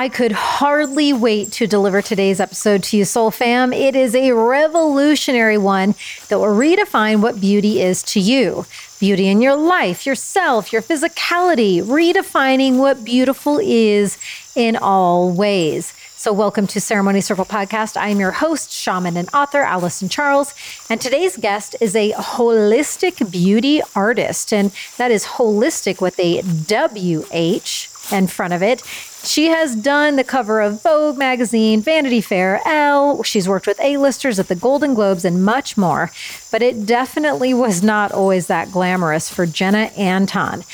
I could hardly wait to deliver today's episode to you, Soul Fam. It is a revolutionary one that will redefine what beauty is to you. Beauty in your life, yourself, your physicality, redefining what beautiful is in all ways. So, welcome to Ceremony Circle Podcast. I am your host, shaman, and author, Allison Charles. And today's guest is a holistic beauty artist. And that is holistic with a W H in front of it. She has done the cover of Vogue magazine, Vanity Fair, Elle. She's worked with A-listers at the Golden Globes and much more. But it definitely was not always that glamorous for Jenna Anton.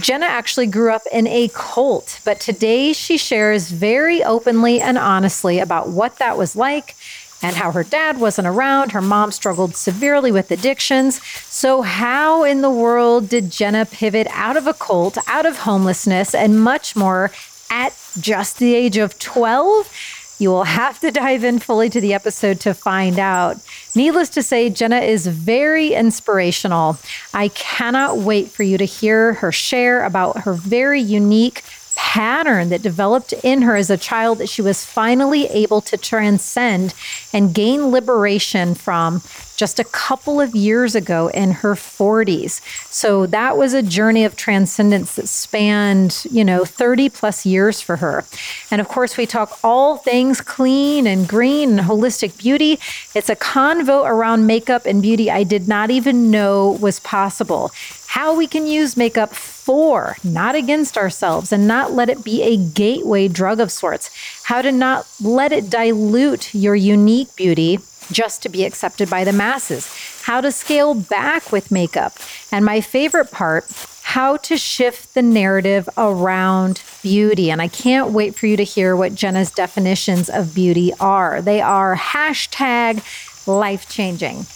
Jenna actually grew up in a cult, but today she shares very openly and honestly about what that was like and how her dad wasn't around. Her mom struggled severely with addictions. So, how in the world did Jenna pivot out of a cult, out of homelessness, and much more at just the age of 12? You will have to dive in fully to the episode to find out. Needless to say, Jenna is very inspirational. I cannot wait for you to hear her share about her very unique pattern that developed in her as a child that she was finally able to transcend and gain liberation from just a couple of years ago in her 40s. So that was a journey of transcendence that spanned, you know, 30 plus years for her. And of course, we talk all things clean and green and holistic beauty. It's a convo around makeup and beauty I did not even know was possible how we can use makeup for, not against ourselves, and not let it be a gateway drug of sorts. How to not let it dilute your unique beauty just to be accepted by the masses. How to scale back with makeup. And my favorite part, how to shift the narrative around beauty. And I can't wait for you to hear what Jenna's definitions of beauty are. They are hashtag life changing.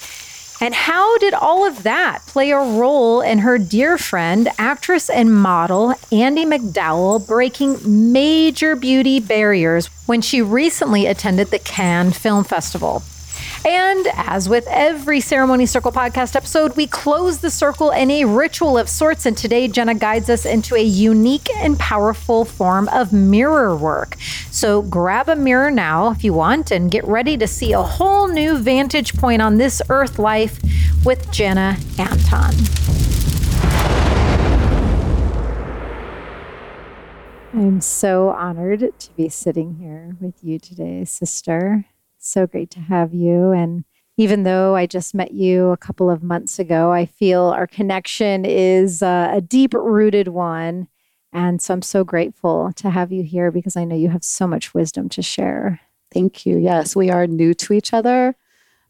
And how did all of that play a role in her dear friend, actress and model Andie MacDowell breaking major beauty barriers when she recently attended the Cannes Film Festival? And as with every Ceremony Circle podcast episode, we close the circle in a ritual of sorts. And today, Jenna guides us into a unique and powerful form of mirror work. So grab a mirror now if you want and get ready to see a whole new vantage point on this earth life with Jenna Anton. I'm so honored to be sitting here with you today, sister so great to have you. And even though I just met you a couple of months ago, I feel our connection is uh, a deep rooted one. And so I'm so grateful to have you here because I know you have so much wisdom to share. Thank you. Yes, we are new to each other,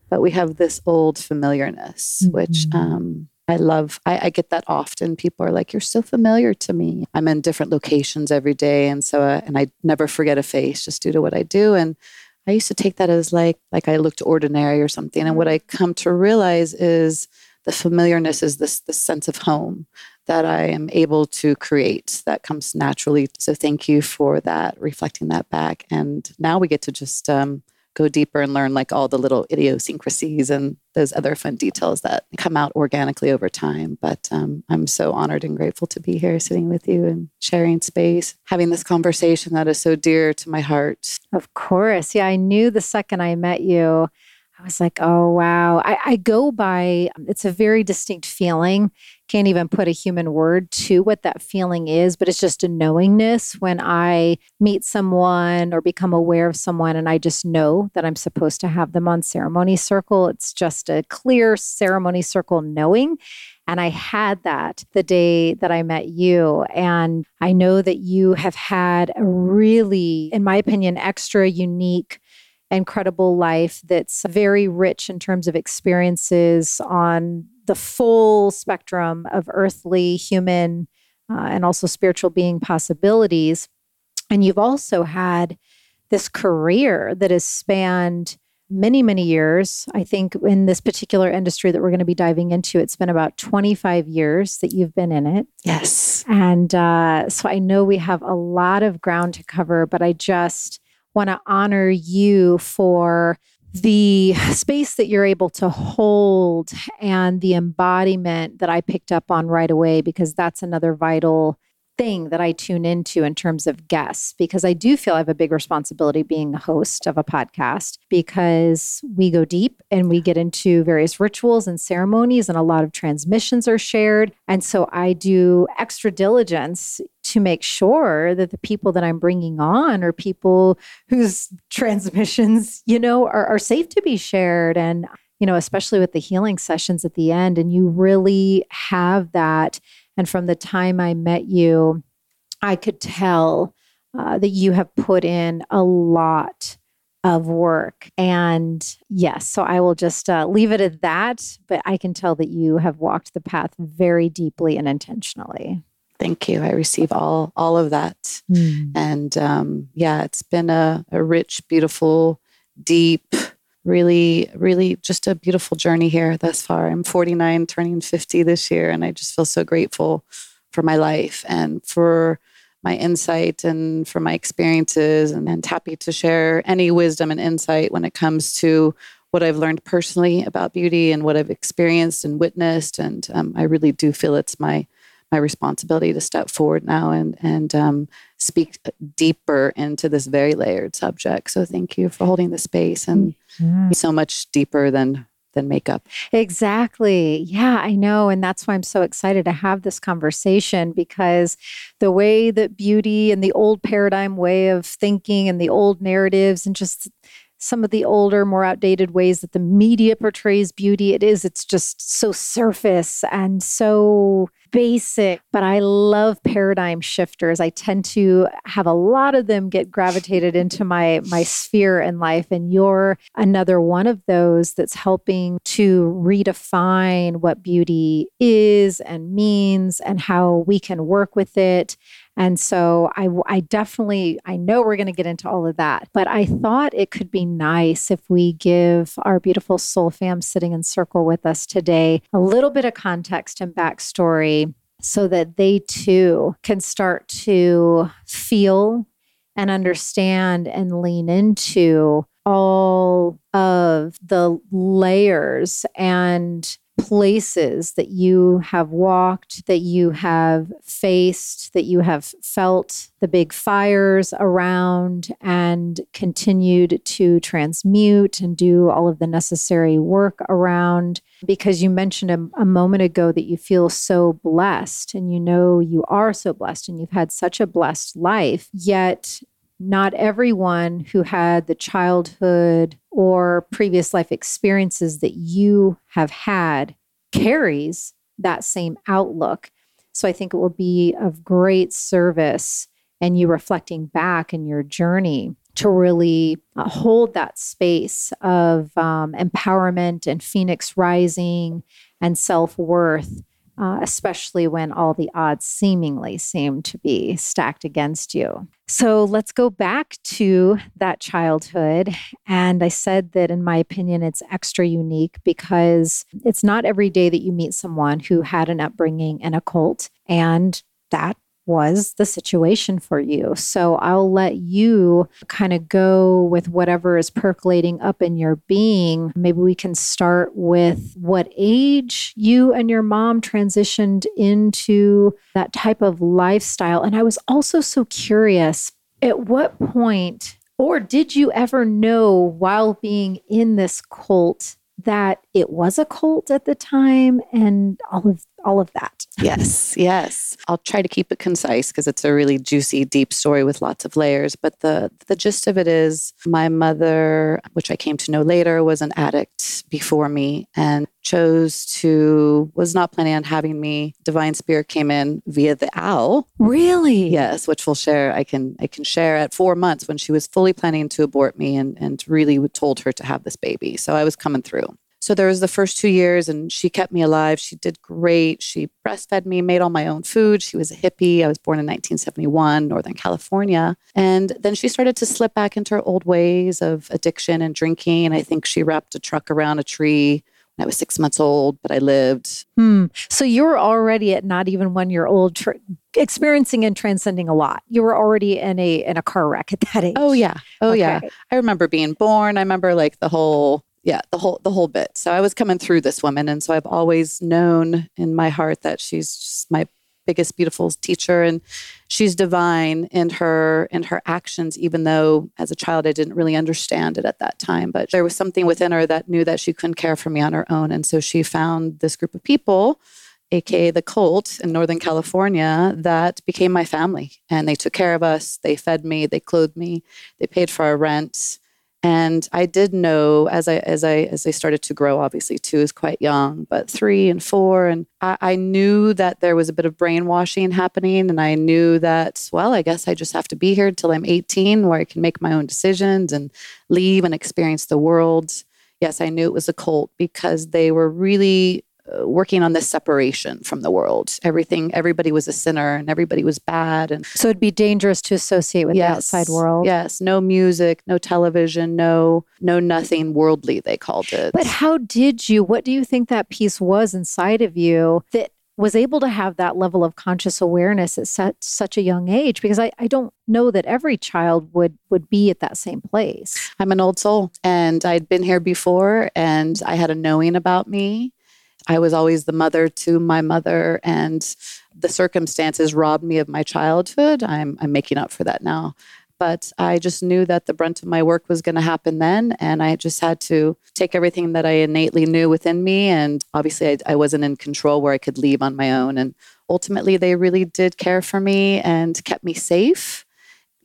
but we have this old familiarness, mm-hmm. which um, I love. I, I, get that often. People are like, "You're so familiar to me." I'm in different locations every day, and so uh, and I never forget a face just due to what I do. And I used to take that as like like I looked ordinary or something. And what I come to realize is the familiarness is this this sense of home that I am able to create that comes naturally. So thank you for that, reflecting that back. And now we get to just um, go deeper and learn like all the little idiosyncrasies and those other fun details that come out organically over time. But um, I'm so honored and grateful to be here sitting with you and sharing space, having this conversation that is so dear to my heart. Of course. Yeah, I knew the second I met you I was like, oh, wow. I, I, go by, um, it's a very distinct feeling. Can't even put a human word to what that feeling is, but it's just a knowingness when I meet someone or become aware of someone and I just know that I'm supposed to have them on ceremony circle. It's just a clear ceremony circle knowing. And I had that the day that I met you. And I know that you have had a really, in my opinion, extra unique incredible life that's very rich in terms of experiences on the full spectrum of earthly, human, uh, and also spiritual being possibilities. And you've also had this career that has spanned many, many years. I think in this particular industry that we're going to be diving into, it's been about 25 years that you've been in it. Yes. And uh, so I know we have a lot of ground to cover, but I just, want to honor you for the space that you're able to hold and the embodiment that I picked up on right away, because that's another vital thing that I tune into in terms of guests because I do feel I have a big responsibility being a host of a podcast because we go deep and we get into various rituals and ceremonies, and a lot of transmissions are shared. And so I do extra diligence to make sure that the people that I'm bringing on are people whose transmissions, you know, are, are safe to be shared. And, you know, especially with the healing sessions at the end, and you really have that and from the time I met you, I could tell uh, that you have put in a lot of work. And yes, so I will just uh, leave it at that. But I can tell that you have walked the path very deeply and intentionally. Thank you. I receive all all of that, mm. and um, yeah, it's been a, a rich, beautiful, deep, really, really just a beautiful journey here thus far. I'm 49, turning 50 this year, and I just feel so grateful for my life and for my insight and for my experiences, and, and happy to share any wisdom and insight when it comes to what I've learned personally about beauty and what I've experienced and witnessed. And um, I really do feel it's my my responsibility to step forward now and and um, speak deeper into this very layered subject. So thank you for holding the space and mm-hmm. so much deeper than than makeup. Exactly. Yeah, I know. And that's why I'm so excited to have this conversation because the way that beauty and the old paradigm way of thinking and the old narratives and just some of the older, more outdated ways that the media portrays beauty. It is, it's just so surface and so basic. But I love paradigm shifters. I tend to have a lot of them get gravitated into my my sphere in life. And you're another one of those that's helping to redefine what beauty is and means and how we can work with it and so I, I definitely, I know we're going to get into all of that, but I thought it could be nice if we give our beautiful soul fam sitting in circle with us today a little bit of context and backstory so that they too can start to feel and understand and lean into all of the layers and places that you have walked, that you have faced, that you have felt the big fires around and continued to transmute and do all of the necessary work around. Because you mentioned a, a moment ago that you feel so blessed and you know you are so blessed and you've had such a blessed life, yet not everyone who had the childhood or previous life experiences that you have had carries that same outlook. So I think it will be of great service and you reflecting back in your journey to really uh, hold that space of um, empowerment and phoenix rising and self worth uh, especially when all the odds seemingly seem to be stacked against you. So let's go back to that childhood. And I said that, in my opinion, it's extra unique because it's not every day that you meet someone who had an upbringing in a cult. And that was the situation for you. So I'll let you kind of go with whatever is percolating up in your being. Maybe we can start with what age you and your mom transitioned into that type of lifestyle. And I was also so curious at what point, or did you ever know while being in this cult that it was a cult at the time and all of all of that. yes, yes. I'll try to keep it concise because it's a really juicy, deep story with lots of layers. But the the gist of it is my mother, which I came to know later, was an addict before me and chose to was not planning on having me. Divine Spirit came in via the owl. Really? Yes, which we'll share. I can I can share at four months when she was fully planning to abort me and and really told her to have this baby. So I was coming through. So there was the first two years, and she kept me alive. She did great. She breastfed me, made all my own food. She was a hippie. I was born in 1971, Northern California. And then she started to slip back into her old ways of addiction and drinking. And I think she wrapped a truck around a tree I was six months old, but I lived. Hmm. So you were already at not even one year old, experiencing and transcending a lot. You were already in a in a car wreck at that age. Oh yeah, oh okay. yeah. I remember being born. I remember like the whole yeah the whole the whole bit so i was coming through this woman and so i've always known in my heart that she's just my biggest beautiful teacher and she's divine in her in her actions even though as a child I didn't really understand it at that time. But there was something within her that knew that she couldn't care for me on her own. And so she found this group of people aka the cult in northern california that became my family. And they took care of us. They fed me. They clothed me. They paid for our rent and I did know as I as I as I started to grow, obviously two is quite young, but three and four, and I, I knew that there was a bit of brainwashing happening, and I knew that well, I guess I just have to be here until I'm 18, where I can make my own decisions and leave and experience the world. Yes, I knew it was a cult because they were really working on this separation from the world. Everything, everybody was a sinner and everybody was bad. And so it'd be dangerous to associate with yes, the outside world. Yes, no music, no television, no, no nothing worldly. They called it. But how did you? What do you think that piece was inside of you that was able to have that level of conscious awareness at such, such a young age because I, I don't know that every child would would be at that same place i'm an old soul and i'd been here before and i had a knowing about me I was always the mother to my mother, and the circumstances robbed me of my childhood. I'm, I'm making up for that now. But I just knew that the brunt of my work was going to happen then. And I just had to take everything that I innately knew within me. And obviously, I, I wasn't in control where I could leave on my own. And ultimately, they really did care for me and kept me safe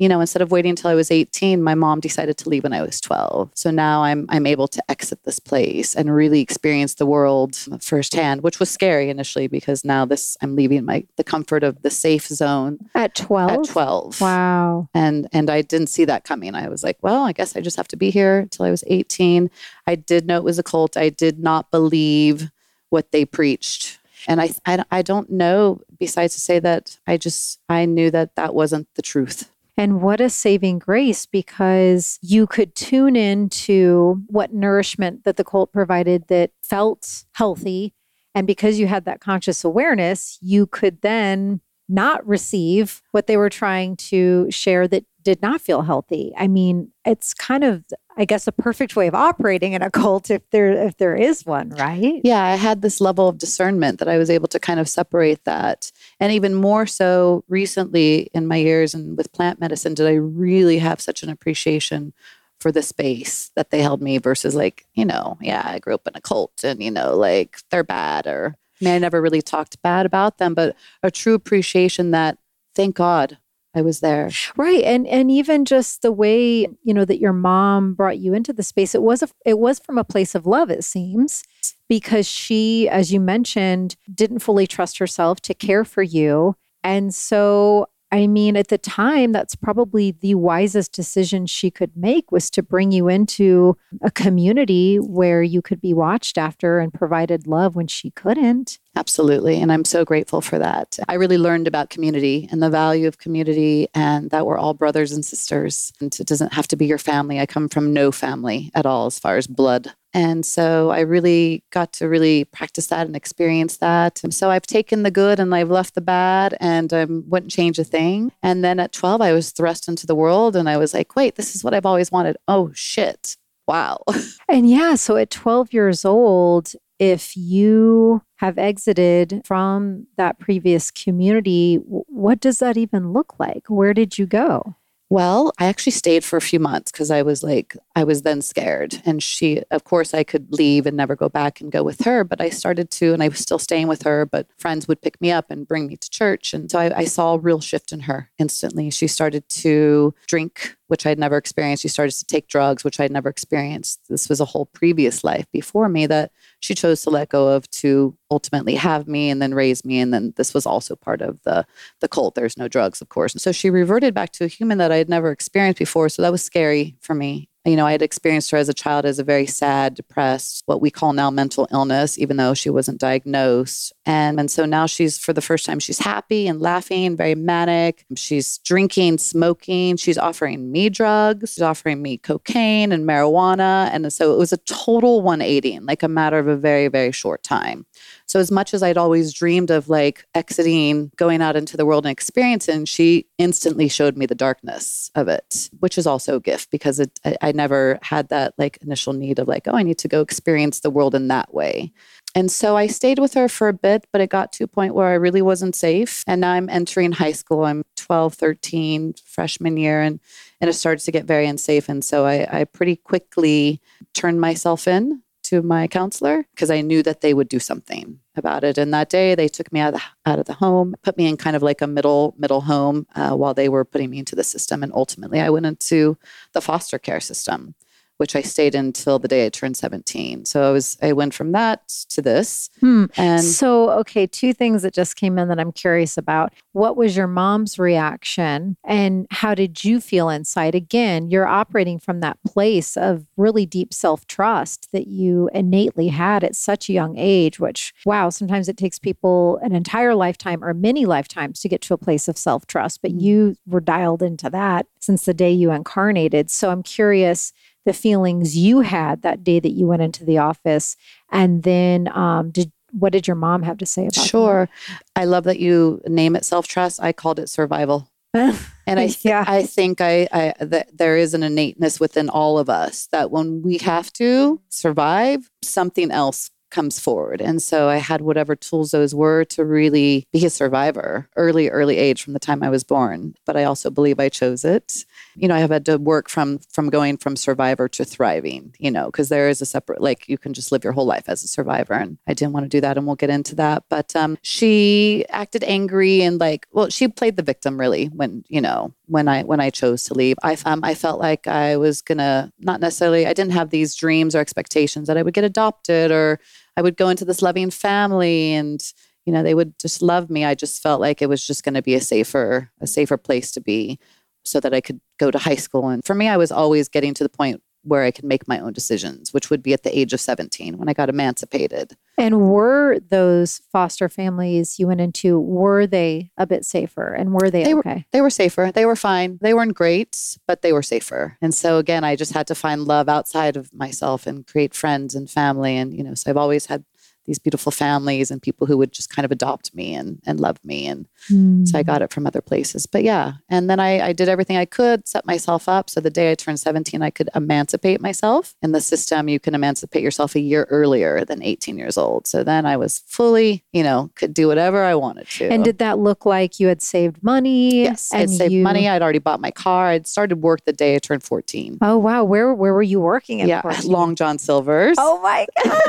you know, instead of waiting until I was 18, my mom decided to leave when I was 12. So now I'm I'm able to exit this place and really experience the world firsthand, which was scary initially because now this I'm leaving my the comfort of the safe zone at 12. At 12. Wow. And and I didn't see that coming. I was like, well, I guess I just have to be here until I was 18. I did know it was a cult. I did not believe what they preached. And I, I, I don't know besides to say that I just I knew that that wasn't the truth. And what a saving grace because you could tune into what nourishment that the cult provided that felt healthy. And because you had that conscious awareness, you could then not receive what they were trying to share that did not feel healthy. I mean, it's kind of I guess a perfect way of operating in a cult if there if there is one, right? Yeah, I had this level of discernment that I was able to kind of separate that. And even more so recently in my years and with plant medicine did I really have such an appreciation for the space that they held me versus like, you know, yeah, I grew up in a cult and you know, like they're bad or I mean, I never really talked bad about them, but a true appreciation that thank God I was there. Right. And and even just the way, you know, that your mom brought you into the space, it was a it was from a place of love, it seems, because she, as you mentioned, didn't fully trust herself to care for you. And so I mean, at the time, that's probably the wisest decision she could make was to bring you into a community where you could be watched after and provided love when she couldn't. Absolutely. And I'm so grateful for that. I really learned about community and the value of community and that we're all brothers and sisters. And it doesn't have to be your family. I come from no family at all as far as blood and so I really got to really practice that and experience that. And so I've taken the good and I've left the bad and I um, wouldn't change a thing. And then at 12, I was thrust into the world and I was like, wait, this is what I've always wanted. Oh, shit. Wow. And yeah, so at 12 years old, if you have exited from that previous community, what does that even look like? Where did you go? Well, I actually stayed for a few months because I was like, I was then scared. And she, of course, I could leave and never go back and go with her, but I started to, and I was still staying with her, but friends would pick me up and bring me to church. And so I, I saw a real shift in her instantly. She started to drink which I'd never experienced. She started to take drugs, which I'd never experienced. This was a whole previous life before me that she chose to let go of to ultimately have me and then raise me. And then this was also part of the the cult. There's no drugs, of course. And so she reverted back to a human that I had never experienced before. So that was scary for me you know, I had experienced her as a child as a very sad, depressed, what we call now mental illness, even though she wasn't diagnosed. And, and so now she's, for the first time, she's happy and laughing, very manic. She's drinking, smoking. She's offering me drugs. She's offering me cocaine and marijuana. And so it was a total 180 in like a matter of a very, very short time. So as much as I'd always dreamed of like exiting, going out into the world and experiencing, she instantly showed me the darkness of it, which is also a gift because it, I, I never had that like initial need of like, oh, I need to go experience the world in that way. and so I stayed with her for a bit, but it got to a point where I really wasn't safe. And now I'm entering high school. I'm 12, 13, freshman year, and, and it starts to get very unsafe. And so I, I pretty quickly turned myself in to my counselor because I knew that they would do something about it. And that day, they took me out of the, out of the home, put me in kind of like a middle middle home uh, while they were putting me into the system. And ultimately, I went into the foster care system which I stayed until the day I turned 17. So I was I went from that to this. Hmm. And so okay, two things that just came in that I'm curious about. What was your mom's reaction and how did you feel inside? Again, you're operating from that place of really deep self-trust that you innately had at such a young age, which wow, sometimes it takes people an entire lifetime or many lifetimes to get to a place of self-trust, but mm. you were dialed into that since the day you incarnated. So I'm curious the feelings you had that day that you went into the office and then um, did what did your mom have to say about sure that? i love that you name it self-trust i called it survival and I, th- yeah. I think I, I that there is an innateness within all of us that when we have to survive, something else comes forward. And so I had whatever tools those were to really be a survivor early, early age from the time I was born. But I also believe I chose it. You know, I have had to work from from going from survivor to thriving, you know, because there is a separate like you can just live your whole life as a survivor. And I didn't want to do that and we'll get into that. But um she acted angry and like well, she played the victim really when, you know, when I when I chose to leave. I um, I felt like I was gonna not necessarily I didn't have these dreams or expectations that I would get adopted or I would go into this loving family and you know they would just love me. I just felt like it was just going to be a safer a safer place to be so that I could go to high school and for me I was always getting to the point where I could make my own decisions, which would be at the age of 17 when I got emancipated. And were those foster families you went into, were they a bit safer and were they, they okay? Were, they were safer. They were fine. They weren't great, but they were safer. And so again, I just had to find love outside of myself and create friends and family. And, you know, so I've always had these beautiful families and people who would just kind of adopt me and, and love me. And mm. so I got it from other places. But yeah, and then I, I did everything I could, set myself up. So the day I turned 17, I could emancipate myself. In the system, you can emancipate yourself a year earlier than 18 years old. So then I was fully, you know, could do whatever I wanted to. And did that look like you had saved money? Yes, I'd saved you... money. I'd already bought my car. I'd started work the day I turned 14. Oh, wow. Where, where were you working at Yeah, 14? Long John Silver's. Oh, my God.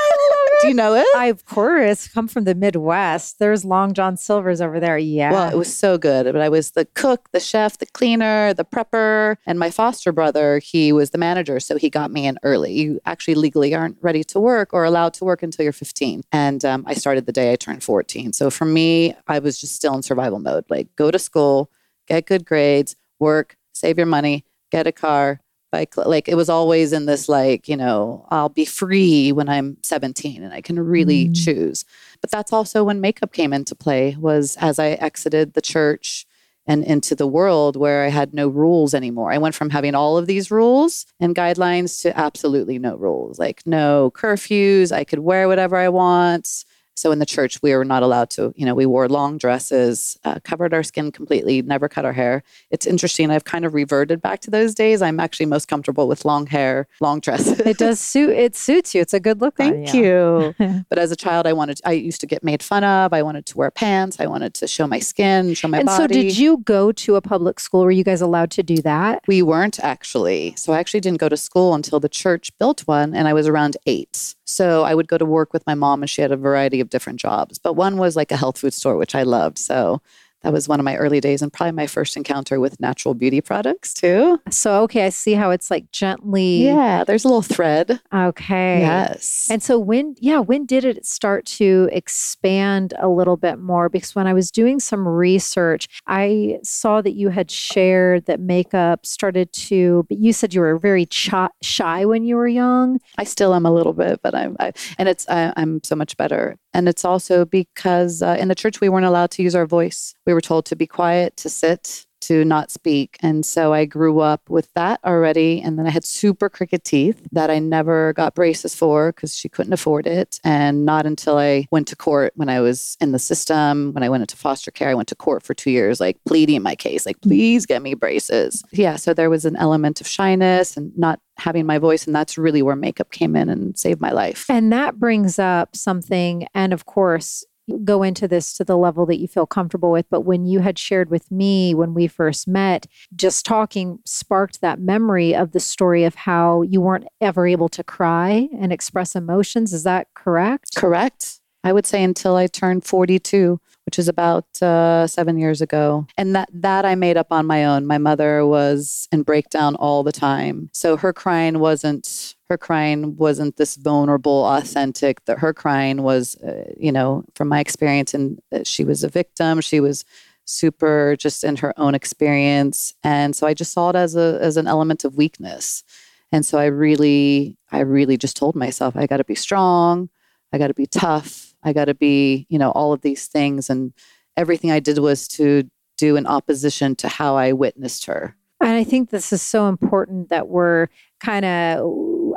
Do you know it? I, of course, come from the Midwest. There's Long John Silver's over there. Yeah. Well, it was so good. But I was the cook, the chef, the cleaner, the prepper, and my foster brother, he was the manager. So he got me in early. You actually legally aren't ready to work or allowed to work until you're 15. And um, I started the day I turned 14. So for me, I was just still in survival mode like, go to school, get good grades, work, save your money, get a car, like like it was always in this like you know i'll be free when i'm 17 and i can really mm. choose. But that's also when makeup came into play was as i exited the church and into the world where i had no rules anymore. I went from having all of these rules and guidelines to absolutely no rules like no curfews. I could wear whatever i want so in the church, we were not allowed to, you know, we wore long dresses, uh, covered our skin completely, never cut our hair. It's interesting. I've kind of reverted back to those days. I'm actually most comfortable with long hair, long dresses. It does suit, it suits you. It's a good look. Thank you. you. but as a child, I wanted, I used to get made fun of. I wanted to wear pants. I wanted to show my skin, show my and body. And so did you go to a public school? Were you guys allowed to do that? We weren't actually. So I actually didn't go to school until the church built one and I was around eight. So I would go to work with my mom and she had a variety of different jobs. But one was like a health food store, which I loved. So that was one of my early days and probably my first encounter with natural beauty products too. So, okay, I see how it's like gently. Yeah, there's a little thread. Okay. Yes. And so, when, yeah, when did it start to expand a little bit more? Because when I was doing some research, I saw that you had shared that makeup started to, but you said you were very shy when you were young. I still am a little bit, but I'm, I, and it's, I, I'm so much better. And it's also because uh, in the church, we weren't allowed to use our voice. We were told to be quiet, to sit, to not speak. And so I grew up with that already. And then I had super crooked teeth that I never got braces for because she couldn't afford it. And not until I went to court when I was in the system, when I went into foster care, I went to court for two years, like pleading my case, like, please get me braces. Yeah. So there was an element of shyness and not having my voice. And that's really where makeup came in and saved my life. And that brings up something. And of course, go into this to the level that you feel comfortable with. But when you had shared with me when we first met, just talking sparked that memory of the story of how you weren't ever able to cry and express emotions. Is that correct? Correct. I would say until I turned 42 which is about uh, seven years ago. And that that I made up on my own. My mother was in breakdown all the time, so her crying wasn't her crying wasn't this vulnerable, authentic. That her crying was, uh, you know, from my experience, and uh, she was a victim. She was super just in her own experience, and so I just saw it as a as an element of weakness. And so I really, I really just told myself, I got to be strong. I got to be tough I got to be, you know, all of these things. And everything I did was to do in opposition to how I witnessed her. And I think this is so important that we're kind of,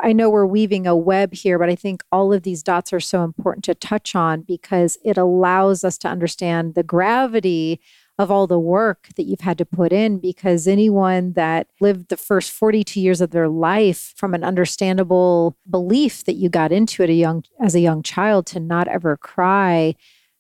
I know we're weaving a web here, but I think all of these dots are so important to touch on because it allows us to understand the gravity of all the work that you've had to put in because anyone that lived the first 42 years of their life from an understandable belief that you got into it a young as a young child to not ever cry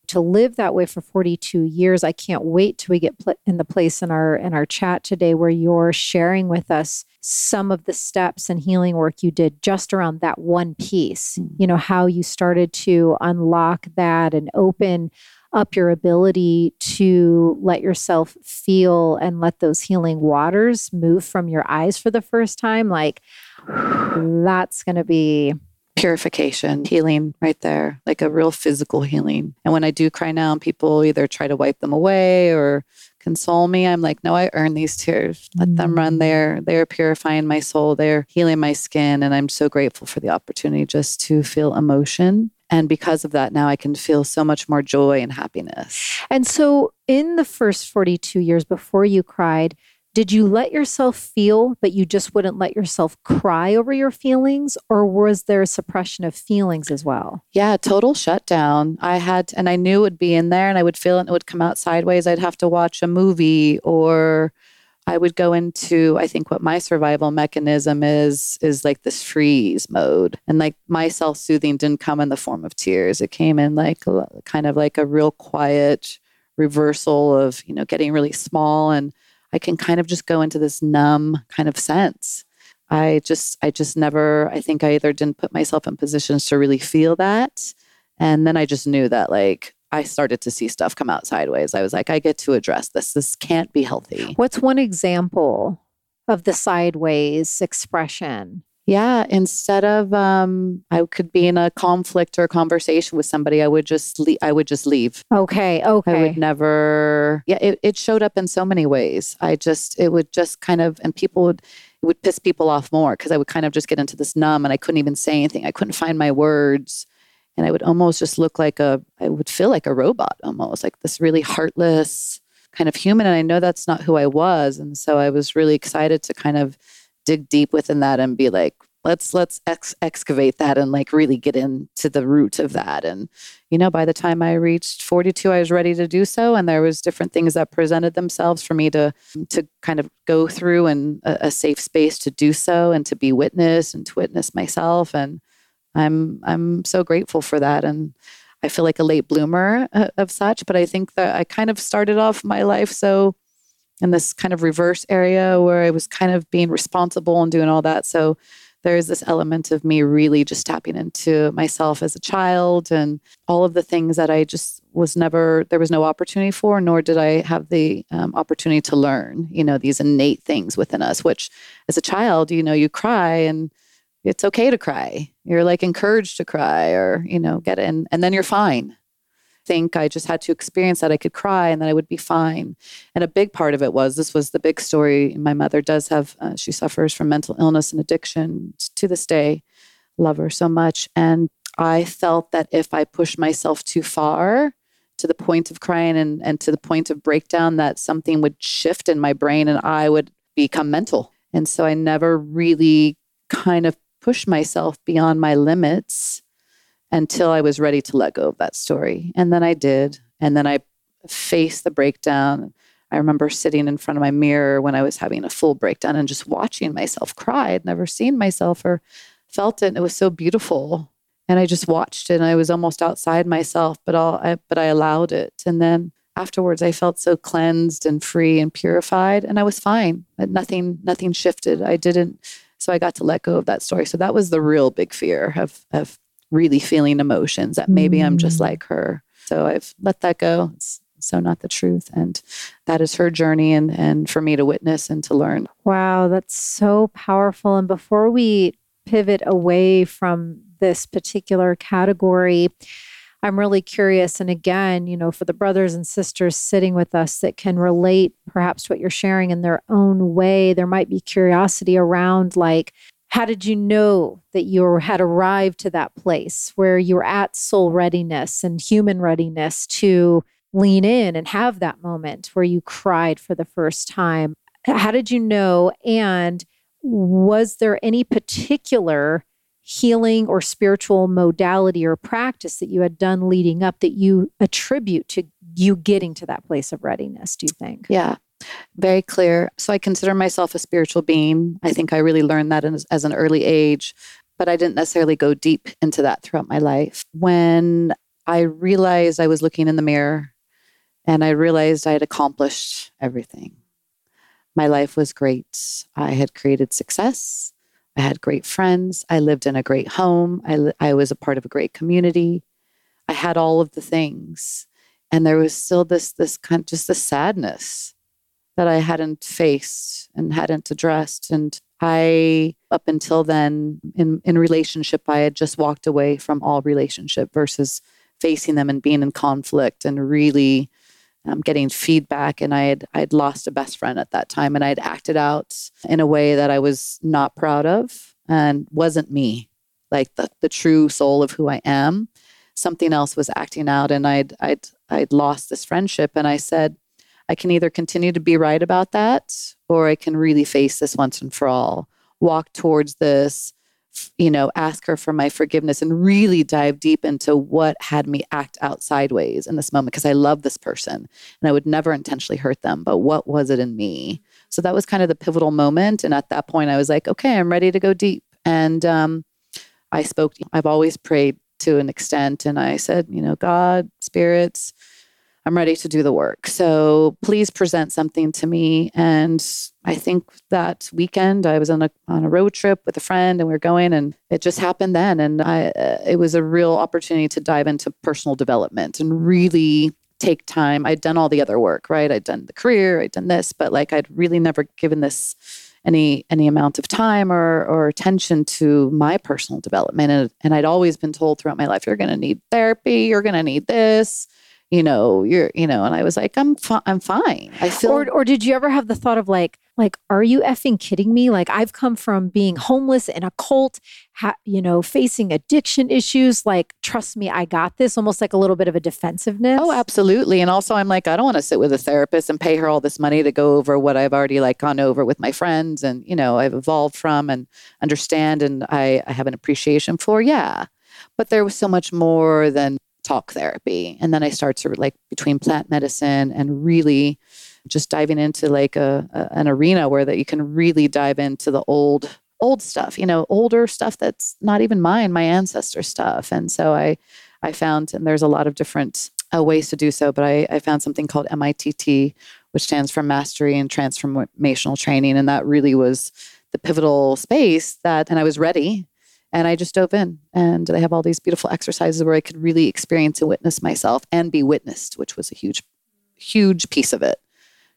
to live that way for 42 years. I can't wait till we get pl- in the place in our in our chat today where you're sharing with us some of the steps and healing work you did just around that one piece. Mm. you know how you started to unlock that and open up your ability to let yourself feel and let those healing waters move from your eyes for the first time, like that's going to be purification, healing right there, like a real physical healing. And when I do cry now, and people either try to wipe them away or console me, I'm like, no, I earn these tears. Let mm. them run there. They're purifying my soul. They're healing my skin. And I'm so grateful for the opportunity just to feel emotion and because of that, now I can feel so much more joy and happiness. And so, in the first 42 years before you cried, did you let yourself feel, but you just wouldn't let yourself cry over your feelings? Or was there a suppression of feelings as well? Yeah, total shutdown. I had, and I knew it would be in there and I would feel it and it would come out sideways. I'd have to watch a movie or I would go into I think what my survival mechanism is is like this freeze mode. And like my self-soothing didn't come in the form of tears. It came in like kind of like a real quiet reversal of, you know, getting really small and I can kind of just go into this numb kind of sense. I just I just never I think I either didn't put myself in positions to really feel that and then I just knew that like I started to see stuff come out sideways. I was like, I get to address this. This can't be healthy. What's one example of the sideways expression? Yeah, instead of um, I could be in a conflict or conversation with somebody, I would just le- I would just leave. Okay, okay. I would never. Yeah, it, it showed up in so many ways. I just it would just kind of and people would it would piss people off more because I would kind of just get into this numb and I couldn't even say anything. I couldn't find my words and I would almost just look like a, I would feel like a robot almost, like this really heartless kind of human. And I know that's not who I was. And so I was really excited to kind of dig deep within that and be like, let's let's ex- excavate that and like really get into the root of that. And you know by the time i reached 42 i was ready to do so. And there was different things that presented themselves for me to to kind of go through and a, a safe space to do so and to be witness and to witness myself. And I'm I'm so grateful for that, and I feel like a late bloomer uh, of such. But I think that I kind of started off my life so in this kind of reverse area where I was kind of being responsible and doing all that. So there is this element of me really just tapping into myself as a child and all of the things that I just was never, there was no opportunity for, nor did I have the um, opportunity to learn, you know, these innate things within us, which as a child, you know, you cry and it's okay to cry. You're like encouraged to cry or, you know, get in and then you're fine. Think I just had to experience that I could cry and that I would be fine. And a big part of it was this was the big story. My mother does have, uh, she suffers from mental illness and addiction to this day. Love her so much. And I felt that if I pushed myself too far to the point of crying and, and to the point of breakdown that something would shift in my brain and I would become mental. And so I never really kind of pushed myself beyond my limits until I was ready to let go of that story. And then I did. And then I faced the breakdown. I remember sitting in front of my mirror when I was having a full breakdown and just watching myself cry. I'd never seen myself or felt it. And it was so beautiful. And I just watched it and I was almost outside myself, but all I, but I allowed it. And then afterwards I felt so cleansed and free and purified and I was fine. Nothing nothing shifted. I didn't so I got to let go of that story. So that was the real big fear of of really feeling emotions that maybe mm. I'm just mm. like her. So I've let that go. It's so not the truth. And that is her journey and and for me to witness and to learn. Wow, that's so powerful. And before we pivot away from this particular category, I'm really curious. And again, you know, for the brothers and sisters sitting with us that can relate perhaps to what you're sharing in their own way, there might be curiosity around like, how did you know that you had arrived to that place where you were at soul readiness and human readiness to lean in and have that moment where you cried for the first time? How did you know? And was there any particular healing or spiritual modality or practice that you had done leading up that you attribute to you getting to that place of readiness, do you think? Yeah. Very clear. So I consider myself a spiritual being. I think I really learned that as, as an early age, but I didn't necessarily go deep into that throughout my life. When I realized I was looking in the mirror and I realized I had accomplished everything. My life was great. I had created success. I had great friends. I lived in a great home. I, I was a part of a great community. I had all of the things. And there was still this, this kind just the sadness that I hadn't faced and hadn't addressed. And I, up until then, in, in relationship, I had just walked away from all relationship versus facing them and being in conflict and really um, getting feedback. And I had I'd lost a best friend at that time and I'd acted out in a way that I was not proud of and wasn't me. Like the, the true soul of who I am. Something else was acting out and I'd I'd I'd lost this friendship. And I said I can either continue to be right about that or I can really face this once and for all walk towards this you know, ask her for my forgiveness and really dive deep into what had me act out sideways in this moment because I love this person and I would never intentionally hurt them. But what was it in me? So that was kind of the pivotal moment. And at that point, I was like, okay, I'm ready to go deep. And um, I spoke, I've always prayed to an extent. And I said, you know, God, spirits, I'm ready to do the work. So please present something to me. And I think that weekend I was on a on a road trip with a friend, and we were going, and it just happened then. And I, uh, it was a real opportunity to dive into personal development and really take time. I'd done all the other work, right? I'd done the career, I'd done this, but like I'd really never given this any any amount of time or or attention to my personal development and, and I'd always been told throughout my life you're going to need therapy you're going to need this you know, you're, you know, and I was like, I'm, fi- I'm fine. I feel. Or, or did you ever have the thought of like, like, are you effing kidding me? Like, I've come from being homeless in a cult, ha- you know, facing addiction issues. Like, trust me, I got this. Almost like a little bit of a defensiveness. Oh, absolutely. And also, I'm like, I don't want to sit with a therapist and pay her all this money to go over what I've already like gone over with my friends, and you know, I've evolved from and understand, and I, I have an appreciation for. Yeah, but there was so much more than talk therapy. And then I start to like between plant medicine and really just diving into like a, a, an arena where that you can really dive into the old old stuff, you know, older stuff that's not even mine, my ancestor stuff. And so I I found and there's a lot of different uh, ways to do so, but I, I found something called MITT, which stands for Mastery and Transformational Training. And that really was the pivotal space that, and I was ready and I just dove in. And they have all these beautiful exercises where I could really experience and witness myself and be witnessed, which was a huge, huge piece of it.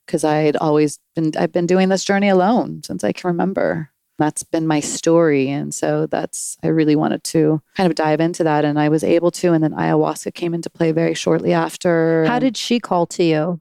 Because I had always been, I've been doing this journey alone since I can remember. That's been my story. And so that's, I really wanted to kind of dive into that. And I was able to. And then ayahuasca came into play very shortly after. How did she call to you?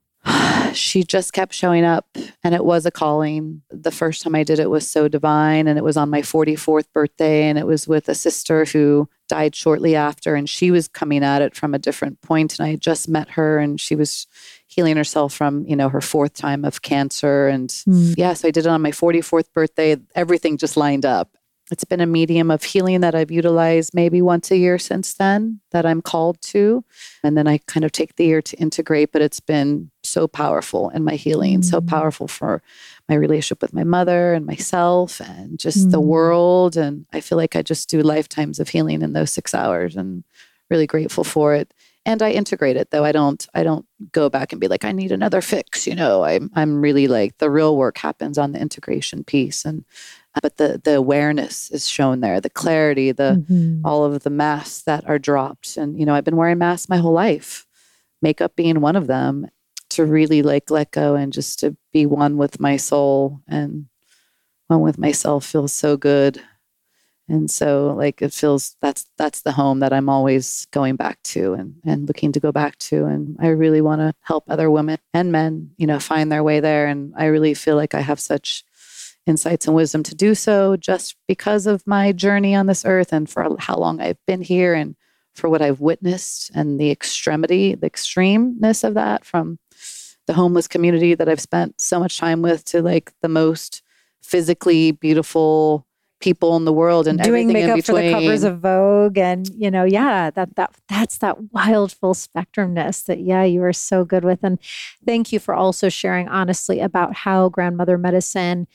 She just kept showing up and it was a calling. The first time I did it was so divine and it was on my 44th birthday and it was with a sister who died shortly after and she was coming at it from a different point and I had just met her and she was healing herself from, you know, her fourth time of cancer and mm. yeah, so I did it on my 44th birthday. Everything just lined up it's been a medium of healing that I've utilized maybe once a year since then that I'm called to. And then I kind of take the year to integrate, but it's been so powerful in my healing, mm. so powerful for my relationship with my mother and myself and just mm. the world. And I feel like I just do lifetimes of healing in those six hours and really grateful for it. And I integrate it though. I don't I don't go back and be like, I need another fix, you know. I'm I'm really like the real work happens on the integration piece. And but the the awareness is shown there the clarity the mm-hmm. all of the masks that are dropped. And you know i've been wearing masks my whole life. Makeup being one of them to really like let go and just to be one with my soul. And one with myself feels so good. And so like it feels that's that's the home that i'm always going back to and and looking to go back to. And i really want to help other women and men you know find their way there. And i really feel like i have such insights and wisdom to do so just because of my journey on this earth and for how long I've been here and for what I've witnessed and the extremity, the extremeness of that from the homeless community that I've spent so much time with to like the most physically beautiful people in the world and doing makeup for the covers of Vogue and you know yeah that that that's that wild full spectrumness that yeah you are so good with. And thank you for also sharing honestly about how grandmother medicine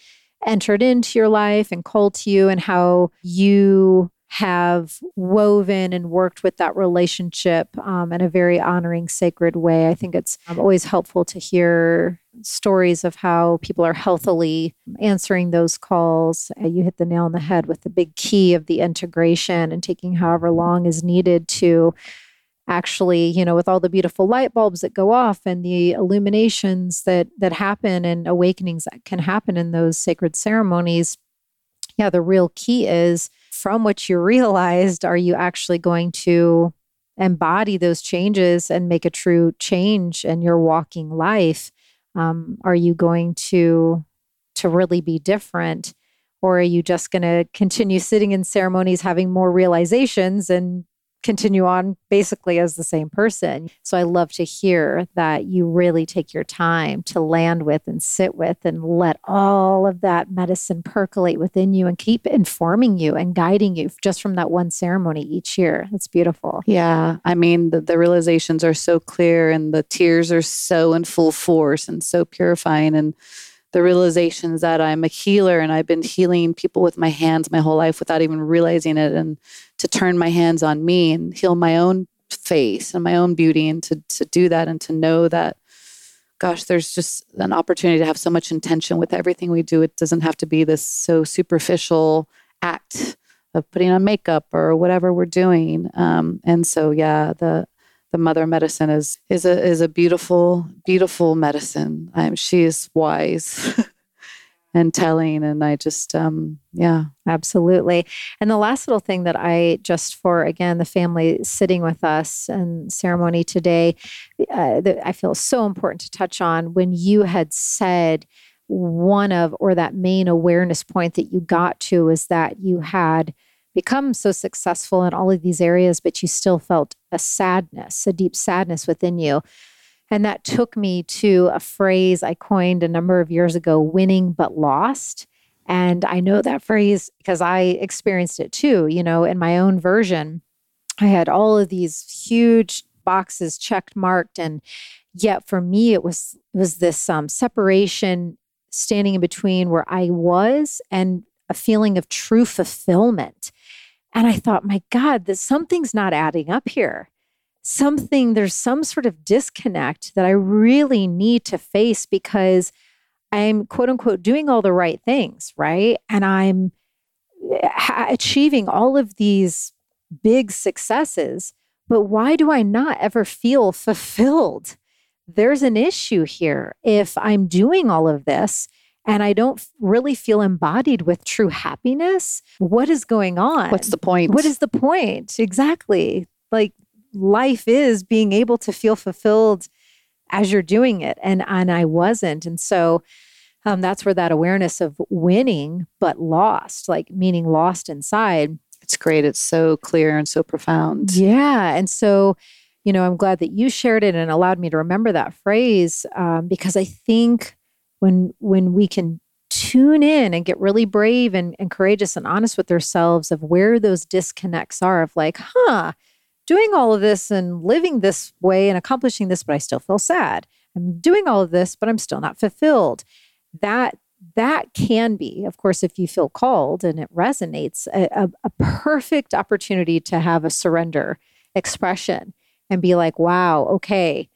entered into your life and called to you and how you have woven and worked with that relationship um, in a very honoring, sacred way. I think it's um, always helpful to hear stories of how people are healthily answering those calls. Uh, you hit the nail on the head with the big key of the integration and taking however long is needed to actually you know with all the beautiful light bulbs that go off and the illuminations that that happen and awakenings that can happen in those sacred ceremonies yeah the real key is from what you realized are you actually going to embody those changes and make a true change in your walking life? Um, are you going to to really be different? Or are you just going to continue sitting in ceremonies having more realizations and continue on basically as the same person. So I love to hear that you really take your time to land with and sit with and let all of that medicine percolate within you and keep informing you and guiding you just from that one ceremony each year. That's beautiful. Yeah. I mean, the, the realizations are so clear and the tears are so in full force and so purifying. And the realizations that I'm a healer and I've been healing people with my hands my whole life without even realizing it. And to turn my hands on me and heal my own face and my own beauty and to, to do that and to know that, gosh, there's just an opportunity to have so much intention with everything we do. It doesn't have to be this so superficial act of putting on makeup or whatever we're doing. Um, and so, yeah, the the mother medicine is is a is a beautiful beautiful medicine. She is wise and telling, and I just um, yeah, absolutely. And the last little thing that I just for again the family sitting with us and ceremony today, uh, that I feel so important to touch on when you had said one of or that main awareness point that you got to is that you had become so successful in all of these areas, but you still felt a sadness, a deep sadness within you. And that took me to a phrase I coined a number of years ago winning but lost. And I know that phrase because I experienced it too. You know, in my own version, I had all of these huge boxes checked marked and yet for me it was was this um, separation standing in between where I was and a feeling of true fulfillment and I thought, my God, that something's not adding up here. Something, there's some sort of disconnect that I really need to face because I'm quote unquote doing all the right things, right? And I'm eh, ha- achieving all of these big successes. But why do I not ever feel fulfilled? There's an issue here. If I'm doing all of this and I don't really feel embodied with true happiness, what is going on? What's the point? What is the point? Exactly. Like life is being able to feel fulfilled as you're doing it. And, and I wasn't. And so um, that's where that awareness of winning, but lost, like meaning lost inside. It's great. It's so clear and so profound. Yeah. And so, you know, I'm glad that you shared it and allowed me to remember that phrase um, because I think when when we can tune in and get really brave and, and courageous and honest with ourselves of where those disconnects are of like, huh, doing all of this and living this way and accomplishing this, but I still feel sad. I'm doing all of this, but I'm still not fulfilled. That that can be, of course, if you feel called and it resonates, a, a, a perfect opportunity to have a surrender expression and be like, wow, okay,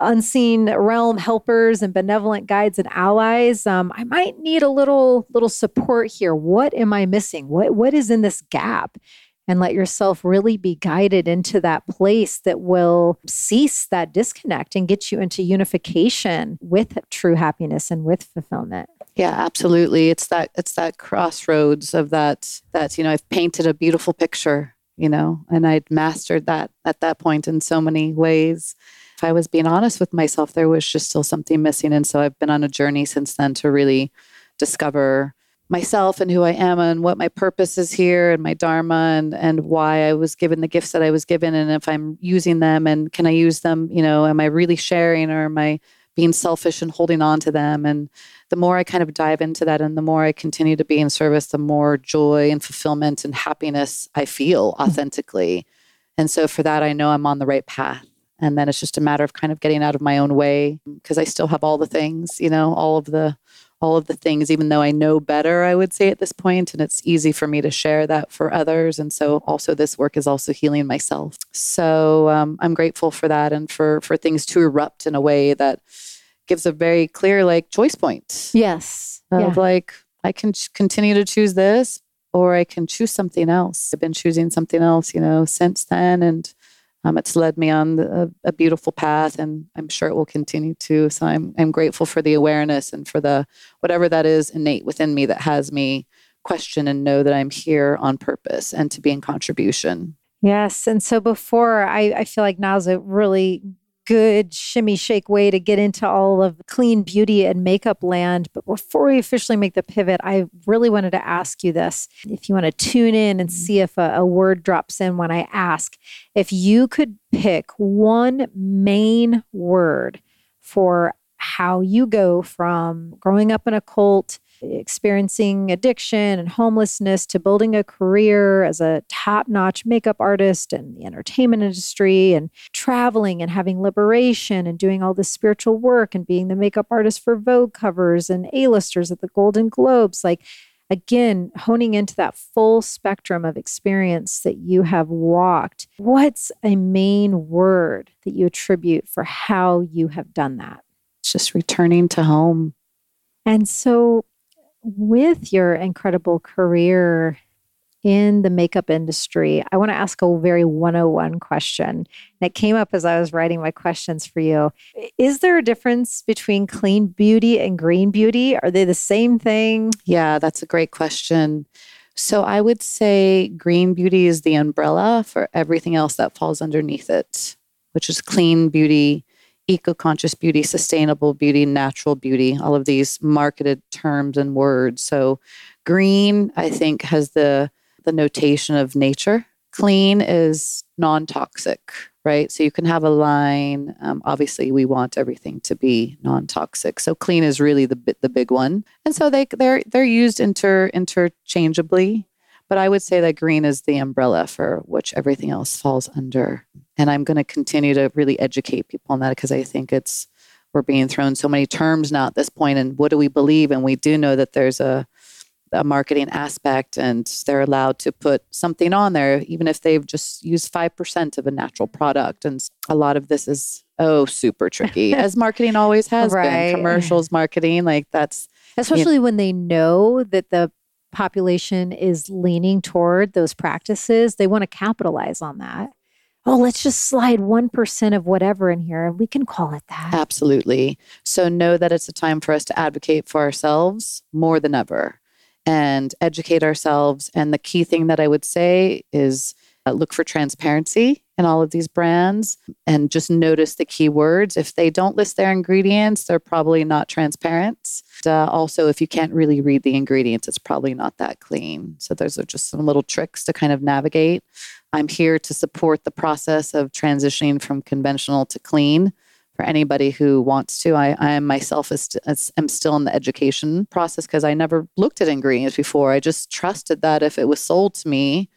unseen realm helpers and benevolent guides and allies um, i might need a little little support here. What am i missing? What what is in this gap? And let yourself really be guided into that place that will cease that disconnect and get you into unification with true happiness and with fulfillment. Yeah absolutely. It's that it's that crossroads of that that you know i've painted a beautiful picture you know and i'd mastered that at that point in so many ways if I was being honest with myself, there was just still something missing. And so I've been on a journey since then to really discover myself and who I am and what my purpose is here and my dharma and and why I was given the gifts that I was given and if I'm using them and can I use them, you know, am I really sharing or am I being selfish and holding on to them and the more I kind of dive into that and the more I continue to be in service, the more joy and fulfillment and happiness I feel mm. authentically. And so for that I know I'm on the right path and then it's just a matter of kind of getting out of my own way because i still have all the things you know all of the all of the things even though i know better i would say at this point and it's easy for me to share that for others. And so also this work is also healing myself. So um, i'm grateful for that and for for things to erupt in a way that gives a very clear like choice point yes. of yeah. like i can ch- continue to choose this or i can choose something else. I've been choosing something else you know since then and um, it's led me on a, a, beautiful path, and I'm sure it will continue to. So I'm I'm grateful for the awareness and for the whatever that is innate within me that has me question and know that I'm here on purpose and to be in contribution. Yes, and so before I, I feel like now's a really good shimmy shake way to get into all of clean beauty and makeup land. But before we officially make the pivot, I really wanted to ask you this. If you want to tune in and see if a, a word drops in when I ask, if you could pick one main word for how you go from growing up in a cult experiencing addiction and homelessness to building a career as a top notch makeup artist in the entertainment industry and traveling and having liberation and doing all this spiritual work and being the makeup artist for Vogue covers and A-listers at the Golden Globes. Like, again, honing into that full spectrum of experience that you have walked. What's a main word that you attribute for how you have done that? It's just returning to home. And so, with your incredible career in the makeup industry, I want to ask a very 101 question. That came up as I was writing my questions for you. Is there a difference between clean beauty and green beauty? Are they the same thing? Yeah, that's a great question. So I would say green beauty is the umbrella for everything else that falls underneath it, which is clean beauty, eco conscious beauty, sustainable beauty, natural beauty, all of these marketed terms and words. So, green, I think, has the, the notation of nature. Clean is non toxic, right? So, you can have a line. Um, obviously, we want everything to be non toxic. So, clean is really the, the big one. And so, they, they're, they're used inter, interchangeably. But I would say that green is the umbrella for which everything else falls under. And I'm going to continue to really educate people on that because I think it's we're being thrown so many terms now at this point and what do we believe? And we do know that there's a a marketing aspect and they're allowed to put something on there even if they've just used 5% of a natural product. And a lot of this is oh super tricky as marketing always has right. been commercials marketing like that's especially you know, when they know that the population is leaning toward those practices they want to capitalize on that oh, let's just slide 1% of whatever in here and we can call it that. Absolutely. So know that it's a time for us to advocate for ourselves more than ever and educate ourselves. And the key thing that I would say is Uh, look for transparency in all of these brands and just notice the keywords. If they don't list their ingredients, they're probably not transparent. Uh, also, if you can't really read the ingredients, it's probably not that clean. So, those are just some little tricks to kind of navigate. I'm here to support the process of transitioning from conventional to clean for anybody who wants to. I, I myself is, am still in the education process because I never looked at ingredients before. I just trusted that if it was sold to me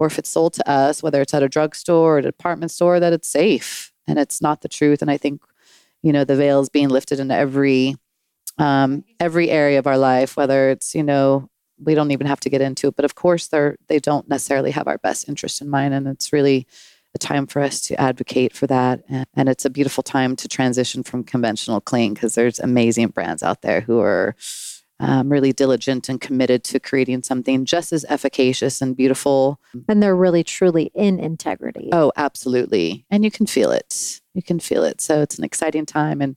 or if it's sold to us, whether it's at a drugstore or a department store, that it's safe. And it's not the truth. And I think, you know, the veil is being lifted into every um, every area of our life, whether it's, you know, we don't even have to get into it. But of course they're they don't necessarily have our best interest in mind. And it's really a time for us to advocate for that. And, and it's a beautiful time to transition from conventional clean because there's amazing brands out there who are um, really diligent and committed to creating something just as efficacious and beautiful. And they're really truly in integrity. Oh, absolutely. And you can feel it. You can feel it. So it's an exciting time. And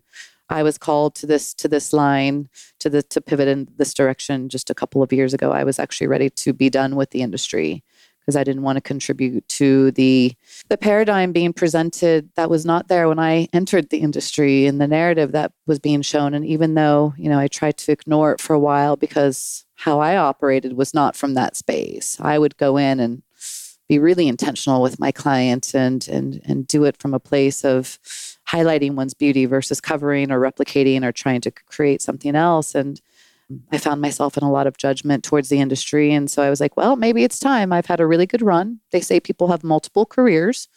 I was called to this to this line to the to pivot in this direction just a couple of years ago. I was actually ready to be done with the industry because I didn't want to contribute to the the paradigm being presented that was not there when I entered the industry and the narrative that was being shown. And even though, you know, I tried to ignore it for a while because how I operated was not from that space. I would go in and be really intentional with my client and and and do it from a place of highlighting one's beauty versus covering or replicating or trying to create something else. And I found myself in a lot of judgment towards the industry. And so I was like, well, maybe it's time. I've had a really good run. They say people have multiple careers.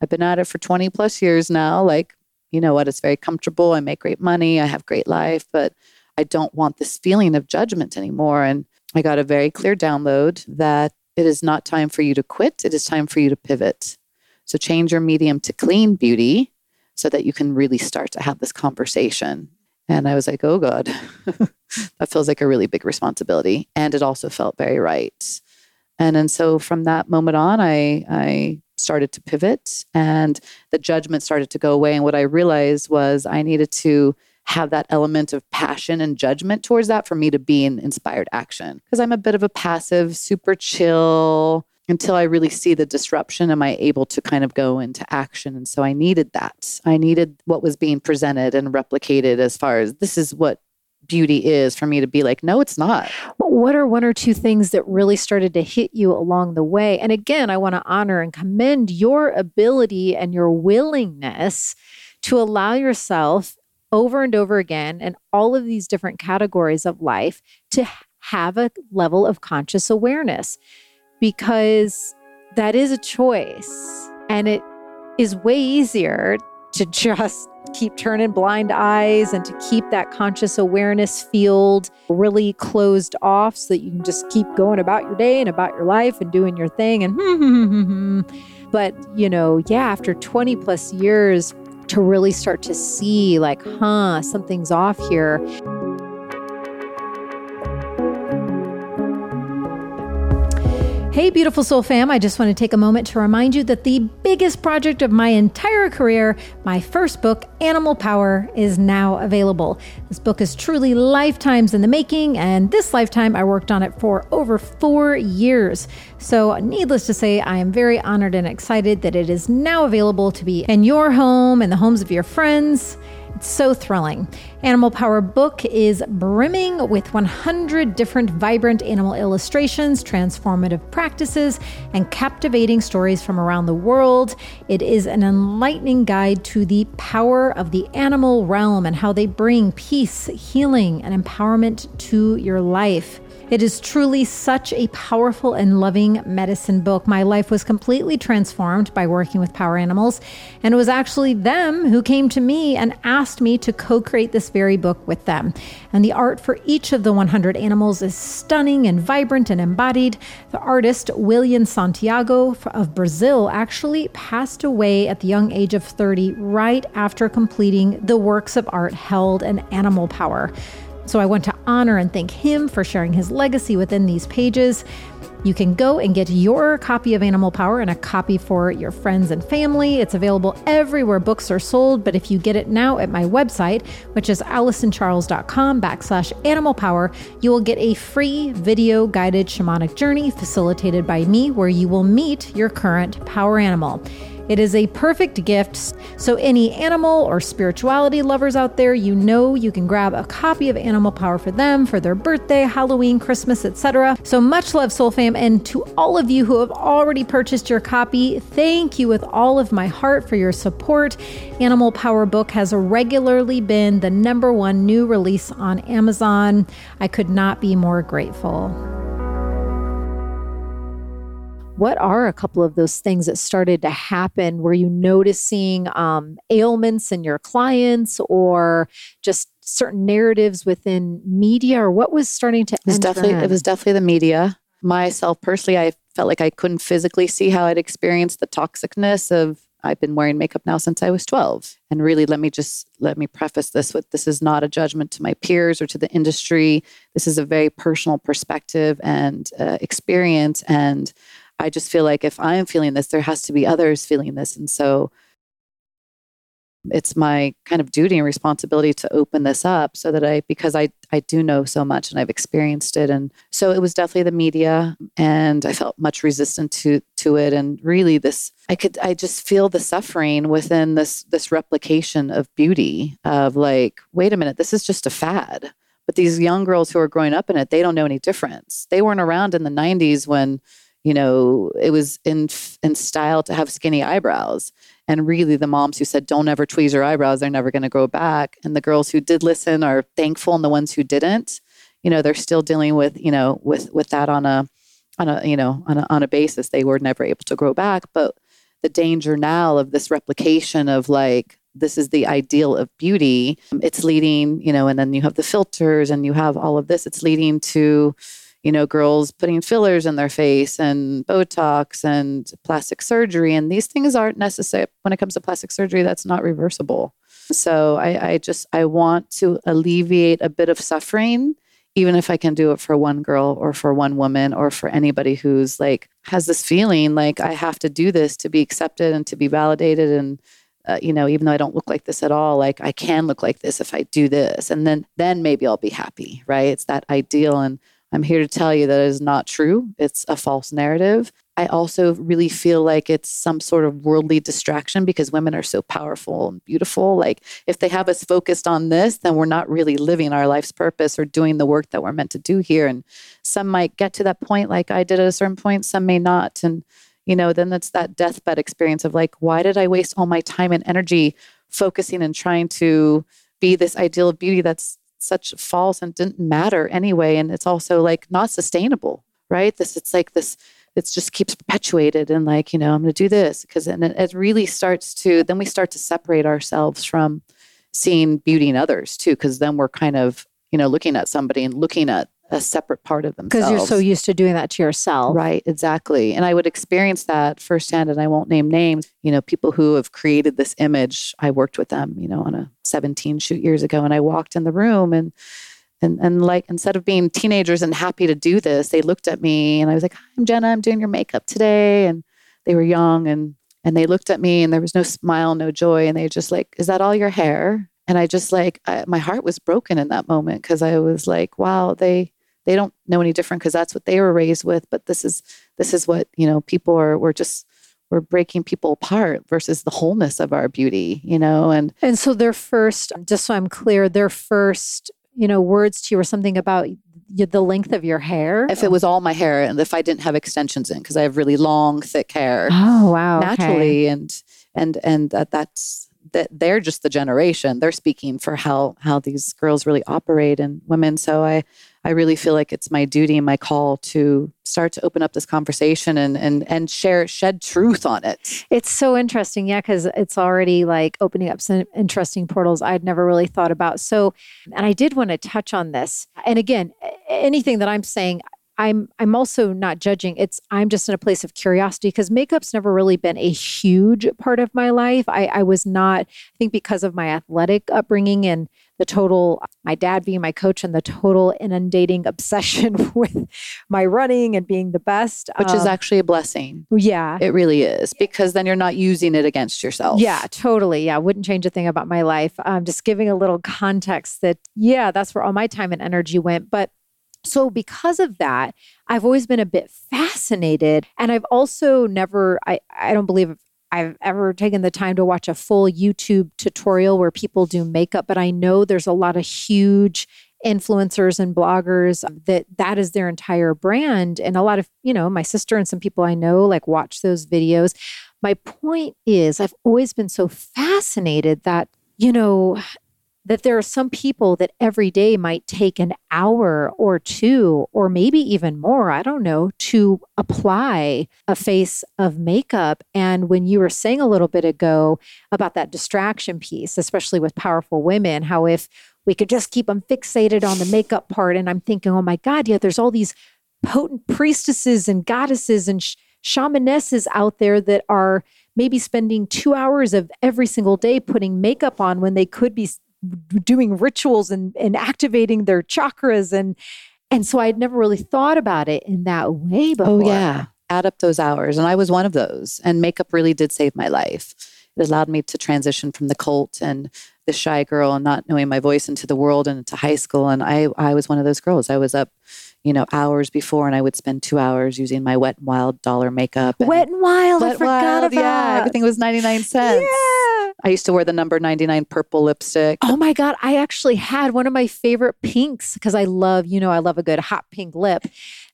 I've been at it for 20 plus years now. Like, you know what? It's very comfortable. I make great money. I have great life, but I don't want this feeling of judgment anymore. And I got a very clear download that it is not time for you to quit. It is time for you to pivot. So change your medium to clean beauty so that you can really start to have this conversation. And I was like, oh God, that feels like a really big responsibility. And it also felt very right. And and so from that moment on, I I started to pivot and the judgment started to go away. And what I realized was I needed to have that element of passion and judgment towards that for me to be in inspired action. Because I'm a bit of a passive, super chill, until I really see the disruption, am I able to kind of go into action? And so I needed that. I needed what was being presented and replicated as far as this is what beauty is for me to be like, no, it's not. What are one or two things that really started to hit you along the way? And again, I want to honor and commend your ability and your willingness to allow yourself over and over again and all of these different categories of life to have a level of conscious awareness because that is a choice and it is way easier to just keep turning blind eyes and to keep that conscious awareness field really closed off so that you can just keep going about your day and about your life and doing your thing and but you know yeah after 20 plus years to really start to see like huh something's off here Hey, beautiful soul fam. I just want to take a moment to remind you that the biggest project of my entire career, my first book, Animal Power, is now available. This book is truly lifetimes in the making, and this lifetime I worked on it for over four years. So, needless to say, I am very honored and excited that it is now available to be in your home and the homes of your friends. It's so thrilling. Animal Power book is brimming with 100 different vibrant animal illustrations, transformative practices, and captivating stories from around the world. It is an enlightening guide to the power of the animal realm and how they bring peace, healing, and empowerment to your life. It is truly such a powerful and loving medicine book. My life was completely transformed by working with power animals, and it was actually them who came to me and asked me to co create this very book with them. And the art for each of the 100 animals is stunning and vibrant and embodied. The artist, William Santiago of Brazil, actually passed away at the young age of 30 right after completing the works of art held in animal power. So I want to honor and thank him for sharing his legacy within these pages. You can go and get your copy of Animal Power and a copy for your friends and family. It's available everywhere books are sold, but if you get it now at my website, which is AlysonCharles.com backslash animal power, you will get a free video guided shamanic journey facilitated by me where you will meet your current power animal. It is a perfect gift. So, any animal or spirituality lovers out there, you know you can grab a copy of Animal Power for them for their birthday, Halloween, Christmas, etc. So, much love, Soul Fam. And to all of you who have already purchased your copy, thank you with all of my heart for your support. Animal Power book has regularly been the number one new release on Amazon. I could not be more grateful. What are a couple of those things that started to happen? Were you noticing um, ailments in your clients or just certain narratives within media or what was starting to it was definitely in? it was definitely the media myself personally i felt like i couldn't physically see how i'd experienced the toxicness of i've been wearing makeup now since i was 12 and really let me just let me preface this with this is not a judgment to my peers or to the industry this is a very personal perspective and uh, experience and I just feel like if I'm feeling this, there has to be others feeling this. And so it's my kind of duty and responsibility to open this up so that I because I I do know so much and I've experienced it. And so it was definitely the media and I felt much resistant to to it. And really this I could I just feel the suffering within this this replication of beauty of like wait a minute this is just a fad. But these young girls who are growing up in it they don't know any difference. They weren't around in the 90s when you know, it was in in style to have skinny eyebrows. And really, the moms who said, "Don't ever tweeze your eyebrows; they're never going to grow back," and the girls who did listen are thankful, and the ones who didn't, you know, they're still dealing with you know with with that on a on a you know on a on a basis they were never able to grow back. But the danger now of this replication of like this is the ideal of beauty, it's leading you know, and then you have the filters and you have all of this. It's leading to you know, girls putting fillers in their face and Botox and plastic surgery. And these things aren't necessary when it comes to plastic surgery, that's not reversible. So I, I just, I want to alleviate a bit of suffering, even if I can do it for one girl or for one woman or for anybody who's like, has this feeling like I have to do this to be accepted and to be validated. And, uh, you know, even though I don't look like this at all, like I can look like this if I do this. And then, then maybe I'll be happy, right? It's that ideal. And I'm here to tell you that is not true. It's a false narrative. I also really feel like it's some sort of worldly distraction because women are so powerful and beautiful. Like, if they have us focused on this, then we're not really living our life's purpose or doing the work that we're meant to do here. And some might get to that point, like I did at a certain point, some may not. And, you know, then it's that deathbed experience of like, why did I waste all my time and energy focusing and trying to be this ideal of beauty that's such false and didn't matter anyway. And it's also like not sustainable, right? This, it's like this, it just keeps perpetuated and like, you know, I'm going to do this because and it, it really starts to, then we start to separate ourselves from seeing beauty in others too. Cause then we're kind of, you know, looking at somebody and looking at a separate part of themselves. Because you're so used to doing that to yourself. Right, exactly. And I would experience that firsthand, and I won't name names. You know, people who have created this image, I worked with them, you know, on a 17 shoot years ago, and I walked in the room and and and like instead of being teenagers and happy to do this, they looked at me and I was like, I'm Jenna, I'm doing your makeup today. And they were young and and they looked at me and there was no smile, no joy. And they just like, is that all your hair? And I just like, I, my heart was broken in that moment because I was like, wow, they they don't know any different because that's what they were raised with but this is this is what you know people are we're just we're breaking people apart versus the wholeness of our beauty you know and and so their first just so i'm clear their first you know words to you were something about the length of your hair? If it was all my hair and if i didn't have extensions in because i have really long thick hair. Oh wow naturally okay. and and and that that's that they're just the generation. They're speaking for how how these girls really operate and women. So i I really feel like it's my duty and my call to start to open up this conversation and and and share shed truth on it. It's so interesting, yeah, because it's already like opening up some interesting portals I'd never really thought about. So, and I did want to touch on this. And again, anything that I'm saying, I'm I'm also not judging. It's I'm just in a place of curiosity because makeup's never really been a huge part of my life. I, I was not, I think because of my athletic upbringing and the total, my dad being my coach, and the total inundating obsession with my running and being the best. Which is Um, actually a blessing. yeah. It really is because then you're not using it against yourself. Yeah, totally. Yeah, wouldn't change a thing about my life. Um, just giving a little context that, yeah, that's where all my time and energy went. But so because of that, I've always been a bit fascinated. And I've also never, I, I don't believe I've ever taken the time to watch a full YouTube tutorial where people do makeup, but I know there's a lot of huge influencers and bloggers that that is their entire brand. And a lot of you know my sister and some people i know like watch those videos. My point is i've always been so fascinated that you know that there are some people that every day might take an hour or two or maybe even more i don't know to apply a face of makeup. And when you were saying a little bit ago about that distraction piece especially with powerful women how if we could just keep them fixated on the makeup part and i'm thinking oh my god yeah there's all these potent priestesses and goddesses and sh- shamanesses out there that are maybe spending two hours of every single day putting makeup on when they could be doing rituals and, and activating their chakras and and so I'd never really thought about it in that way oh, before. Oh, yeah. Add up those hours. And I was one of those. And makeup really did save my life. It allowed me to transition from the cult and the shy girl and not knowing my voice into the world and into high school. And I, I was one of those girls. I was up, you know, hours before and I would spend two hours using my wet and wild dollar makeup. and- Wet and wild, I forgot Wild, about. Yeah, everything was 99 cents. Yeah. I used to wear the number 99 purple lipstick. Oh my God. I actually had one of my favorite pinks because I love, you know, I love a good hot pink lip.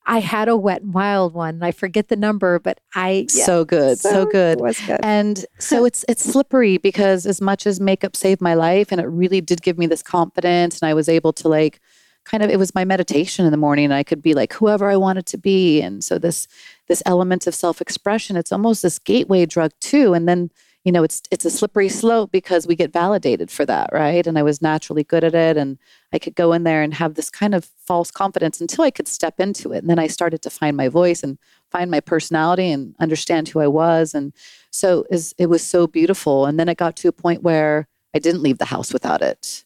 I had a wet and wild one. I forget the number, but I yeah, So good, so, good. Was good. And so it's it's slippery because as much as makeup saved my life and it really did give me this confidence and I was able to like kind of it was my meditation in the morning and I could be like whoever I wanted to be and so this this element of self-expression it's almost this gateway drug too and then you know it's it's a slippery slope because we get validated for that right? And I was naturally good at it and I could go in there and have this kind of false confidence until I could step into it. And then I started to find my voice and find my personality and understand who I was. And so it was so beautiful. And then it got to a point where I didn't leave the house without it.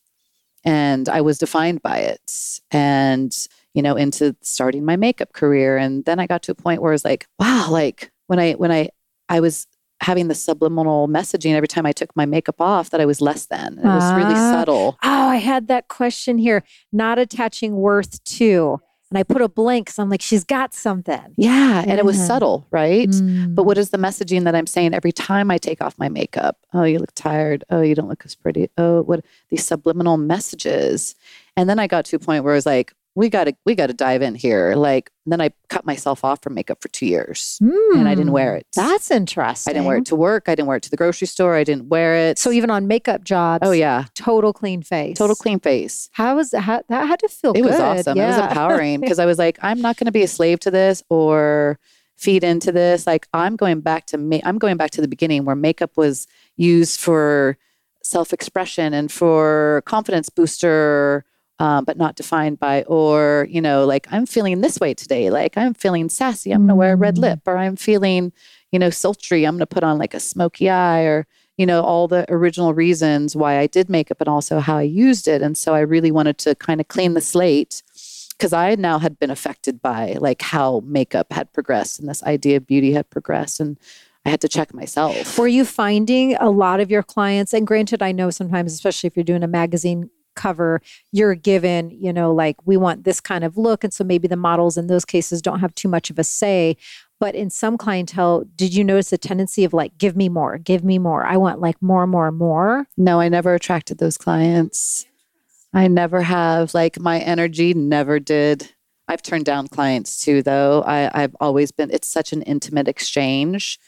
And I was defined by it and you know into starting my makeup career. And then I got to a point where I was like wow like when I when I I was having the subliminal messaging every time I took my makeup off that I was less than it was really Ah. subtle oh, I had that question here. Not attaching worth to. And I put a blank because I'm like, she's got something. yeah and it was subtle right Mm. But what is the messaging that I'm saying every time I take off my makeup? Oh, you look tired. Oh, you don't look as pretty. Oh, what these subliminal messages. And then I got to a point where I was like, we got to we got to dive in here. Like then I cut myself off from makeup for 2 years. and I didn't wear Mm. it. That's interesting. I didn't wear it to work. I didn't wear it to the grocery store. I didn't wear it. So even on makeup jobs, Oh yeah, total clean face. total clean face. How was how, that? Had to feel It good. was awesome. It was empowering because I was like, I'm not going to be a slave to this or feed into this. Like I'm going back to me. I'm going back to the beginning where makeup was used for self-expression and for confidence booster, um, but not defined by or you know like I'm feeling this way today. Like I'm feeling sassy. I'm going to wear a red Mm. lip, or I'm feeling you know sultry. I'm going to put on like a smoky eye or you know all the original reasons why I did makeup and also how I used it. And so I really wanted to kind of clean the slate because I now had been affected by like how makeup had progressed and this idea of beauty had progressed and I had to check myself. Were you finding a lot of your clients, and granted, I know sometimes, especially if you're doing a magazine cover, you're given, you know, like we want this kind of look. And so maybe the models in those cases don't have too much of a say. But in some clientele, did you notice a tendency of like, give me more, give me more? I want like more, more, more. No, I never attracted those clients. I never have. Like my energy never did. I've turned down clients too, though. I, I've always been. It's such an intimate exchange,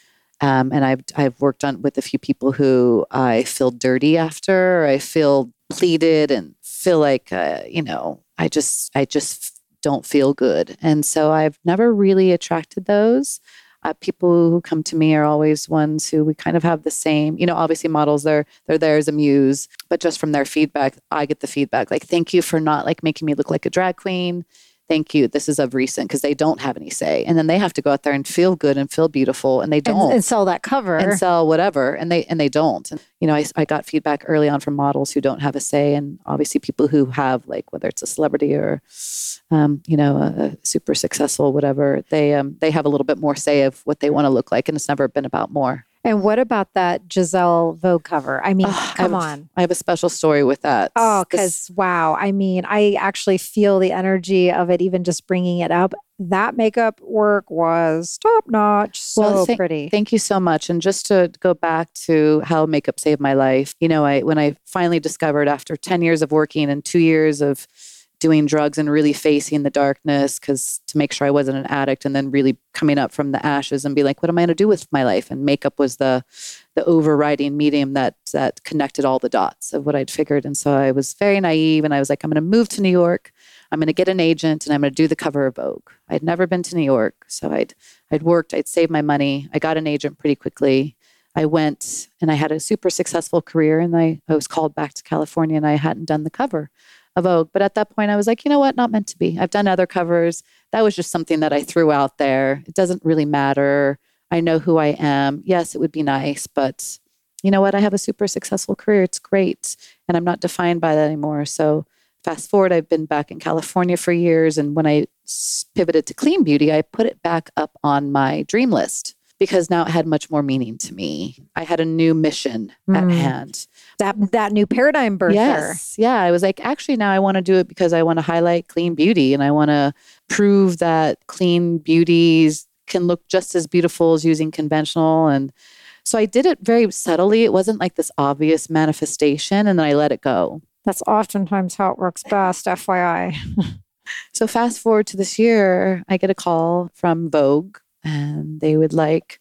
um, and I've I've worked on with a few people who I feel dirty after. I feel pleaded and feel like uh, you know. I just I just don't feel good, and so I've never really attracted those uh, people who come to me are always ones who we kind of have the same you know obviously models they're they're there as a muse but just from their feedback i get the feedback like thank you for not like making me look like a drag queen thank you. This is of recent because they don't have any say. And then they have to go out there and feel good and feel beautiful and they don't. And, and sell that cover. And sell whatever. And they and they don't. And, you know, I, I got feedback early on from models who don't have a say. And obviously people who have like whether it's a celebrity or um, you know, a, a super successful, whatever, they um they have a little bit more say of what they want to look like. And it's never been about more. And what about that Gisele Vogue cover? I mean, Oh, come I have, on. I have a special story with that. Oh, because wow. I mean, I actually feel the energy of it, even just bringing it up. That makeup work was top notch. So Well, thank- pretty. Thank you so much. And just to go back to how makeup saved my life, you know, I when I finally discovered after 10 years of working and 2 years of doing drugs and really facing the darkness cuz to make sure I wasn't an addict and then really coming up from the ashes and be like what am I going to do with my life? And makeup was the the overriding medium that that connected all the dots of what I'd figured and so I was very naive and I was like I'm going to move to New York. I'm going to get an agent and I'm going to do the cover of Vogue. I'd never been to New York, so I'd I'd worked, I'd saved my money. I got an agent pretty quickly. I went and I had a super successful career and I, I was called back to California and I hadn't done the cover Vogue. But at that point I was like, you know what, not meant to be. I've done other covers. That was just something that I threw out there. It doesn't really matter. I know who I am. Yes, it would be nice, but you know what? I have a super successful career. It's great. And I'm not defined by that anymore. So fast forward, I've been back in California for years. And when I pivoted to clean beauty, I put it back up on my dream list because now it had much more meaning to me. I had a new mission at Mm. hand. that that new paradigm birther. Yes. Yeah. I was like, actually, now I want to do it because I want to highlight clean beauty and I want to prove that clean beauties can look just as beautiful as using conventional. And so I did it very subtly. It wasn't like this obvious manifestation. And then I let it go. That's oftentimes how it works best, FYI. So fast forward to this year, I get a call from Vogue and they would like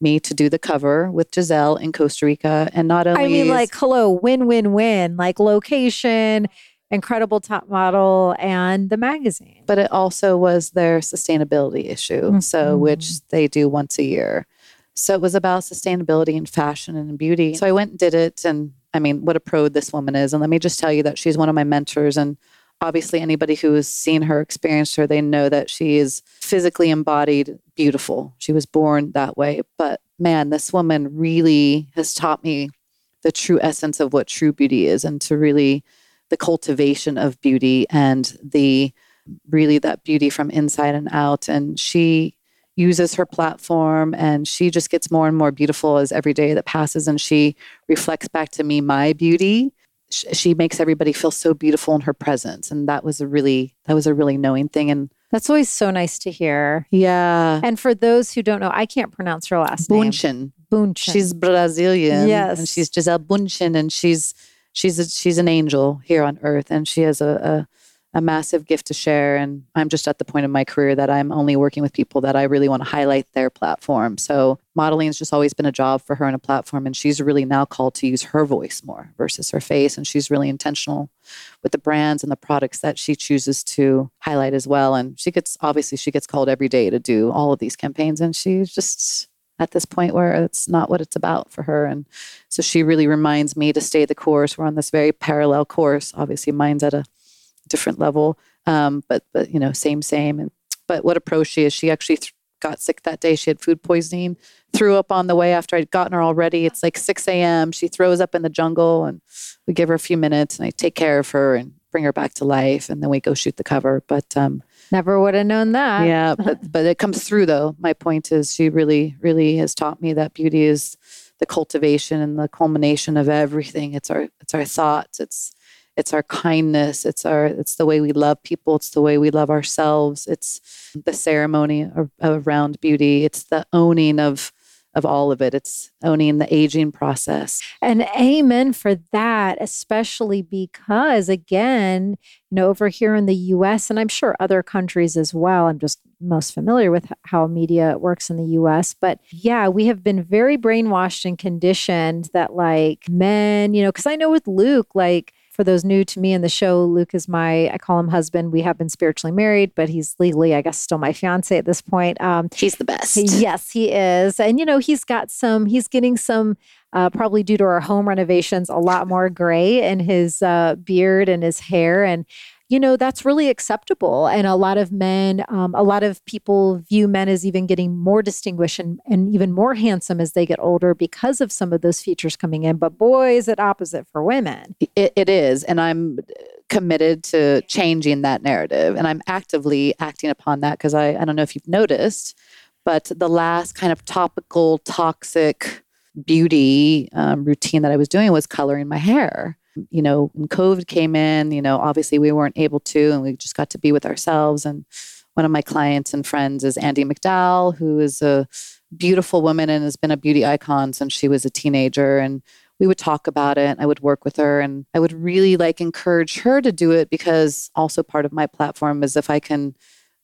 me to do the cover with Gisele in Costa Rica. And not only I mean, like, hello, win, win, win. Like location, incredible top model, and the magazine. but it also was their sustainability issue. So, Mhm. which they do once a year. So it was about sustainability and fashion and beauty. So I went and did it. And I mean, what a pro this woman is. And let me just tell you that she's one of my mentors. And obviously, anybody who has seen her, experienced her, they know that she is physically embodied beautiful. She was born that way. But man, this woman really has taught me the true essence of what true beauty is and to really the cultivation of beauty and the really that beauty from inside and out. And she uses her platform and she just gets more and more beautiful as every day that passes. And she reflects back to me my beauty. Sh- She makes everybody feel so beautiful in her presence. And that was a really, that was a really knowing thing. And That's always so nice to hear. yeah, And for those who don't know, I can't pronounce her last name. Bündchen. Bündchen. She's Brazilian. Yes. And she's Gisele Bündchen and she's, she's, a, she's an angel here on earth. And she has a, a, a massive gift to share. And I'm just at the point in my career that I'm only working with people that I really want to highlight their platform. So modeling has just always been a job for her and a platform. And she's really now called to use her voice more versus her face. And she's really intentional with the brands and the products that she chooses to highlight as well. And she gets, obviously, she gets called every day to do all of these campaigns. And she's just at this point where it's not what it's about for her. And so she really reminds me to stay the course. We're on this very parallel course. Obviously, mine's at a different level, um, but but you know, same same. And but what a pro she is. She actually th- got sick that day. She had food poisoning, threw up on the way after I'd gotten her already. It's like 6 a.m. She throws up in the jungle, and we give her a few minutes, and I take care of her and bring her back to life, and then we go shoot the cover. But um, Never would have known that. yeah, but but it comes through though. My point is she really, really has taught me that beauty is the cultivation and the culmination of everything. It's our it's our thoughts, it's it's our kindness, it's our it's the way we love people, it's the way we love ourselves, it's the ceremony around beauty, it's the owning of of all of it. It's owning the aging process. And amen for that, especially because, again, you know, over here in the US, and I'm sure other countries as well, I'm just most familiar with how media works in the US. But yeah, we have been very brainwashed and conditioned that, like, men, you know, because I know with Luke, like, for those new to me in the show, Luke is my, I call him husband. We have been spiritually married, but he's legally, I guess, still my fiance at this point. Um, He's the best. Yes, he is. And, you know, he's got some, he's getting some, uh, probably due to our home renovations, a lot more gray in his uh, beard and his hair. And, you know, that's really acceptable. And a lot of men, um, a lot of people view men as even getting more distinguished and, and even more handsome as they get older because of some of those features coming in. But boy, is it opposite for women. It, it is. And I'm committed to changing that narrative. And I'm actively acting upon that because I, I don't know if you've noticed, but the last kind of topical, toxic beauty um, routine that I was doing was coloring my hair you know, when COVID came in, you know, obviously we weren't able to, and we just got to be with ourselves. And one of my clients and friends is Andie MacDowell, who is a beautiful woman and has been a beauty icon since she was a teenager. And we would talk about it. I would work with her, and I would really like encourage her to do it because also part of my platform is if I can,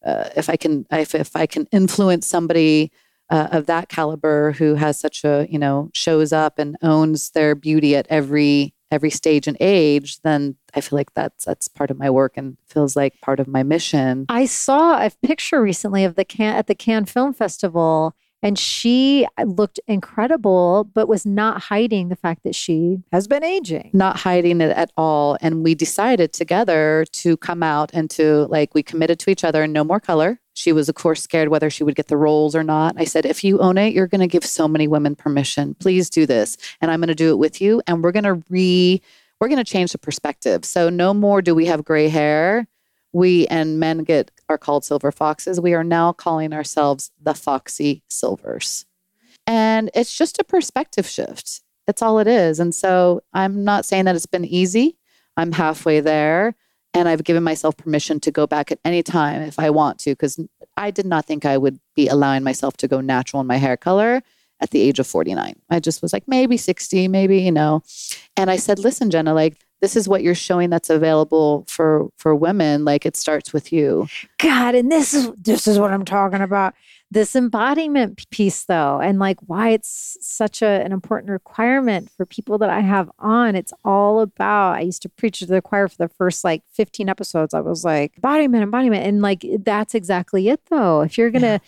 uh, if I can, if, if I can influence somebody uh, of that caliber who has such a you know shows up and owns their beauty at every every stage and age, then I feel like that's that's part of my work and feels like part of my mission. I saw a picture recently of the can at the Cannes Film Festival and she looked incredible but was not hiding the fact that she has been aging. Not hiding it at all. And we decided together to come out and to like we committed to each other no more color she was, of course, scared whether she would get the roles or not. I said, if you own it, you're going to give so many women permission. Please do this. And I'm going to do it with you. And we're going to re, we're going to change the perspective. So no more do we have gray hair. We and men get are called silver foxes. We are now calling ourselves the foxy silvers. And it's just a perspective shift. That's all it is. And so I'm not saying that it's been easy. I'm halfway there. And I've given myself permission to go back at any time if I want to, because I did not think I would be allowing myself to go natural in my hair color at the age of 49. I just was like, maybe 60, maybe, you know. And I said, listen, Jenna, like, this is what you're showing that's available for for women like it starts with you god and this is this is what i'm talking about this embodiment piece though and like why it's such a, an important requirement for people that i have on. It's all about i used to preach to the choir for the first like 15 episodes. I was like embodiment embodiment and like that's exactly it though. If you're gonna yeah.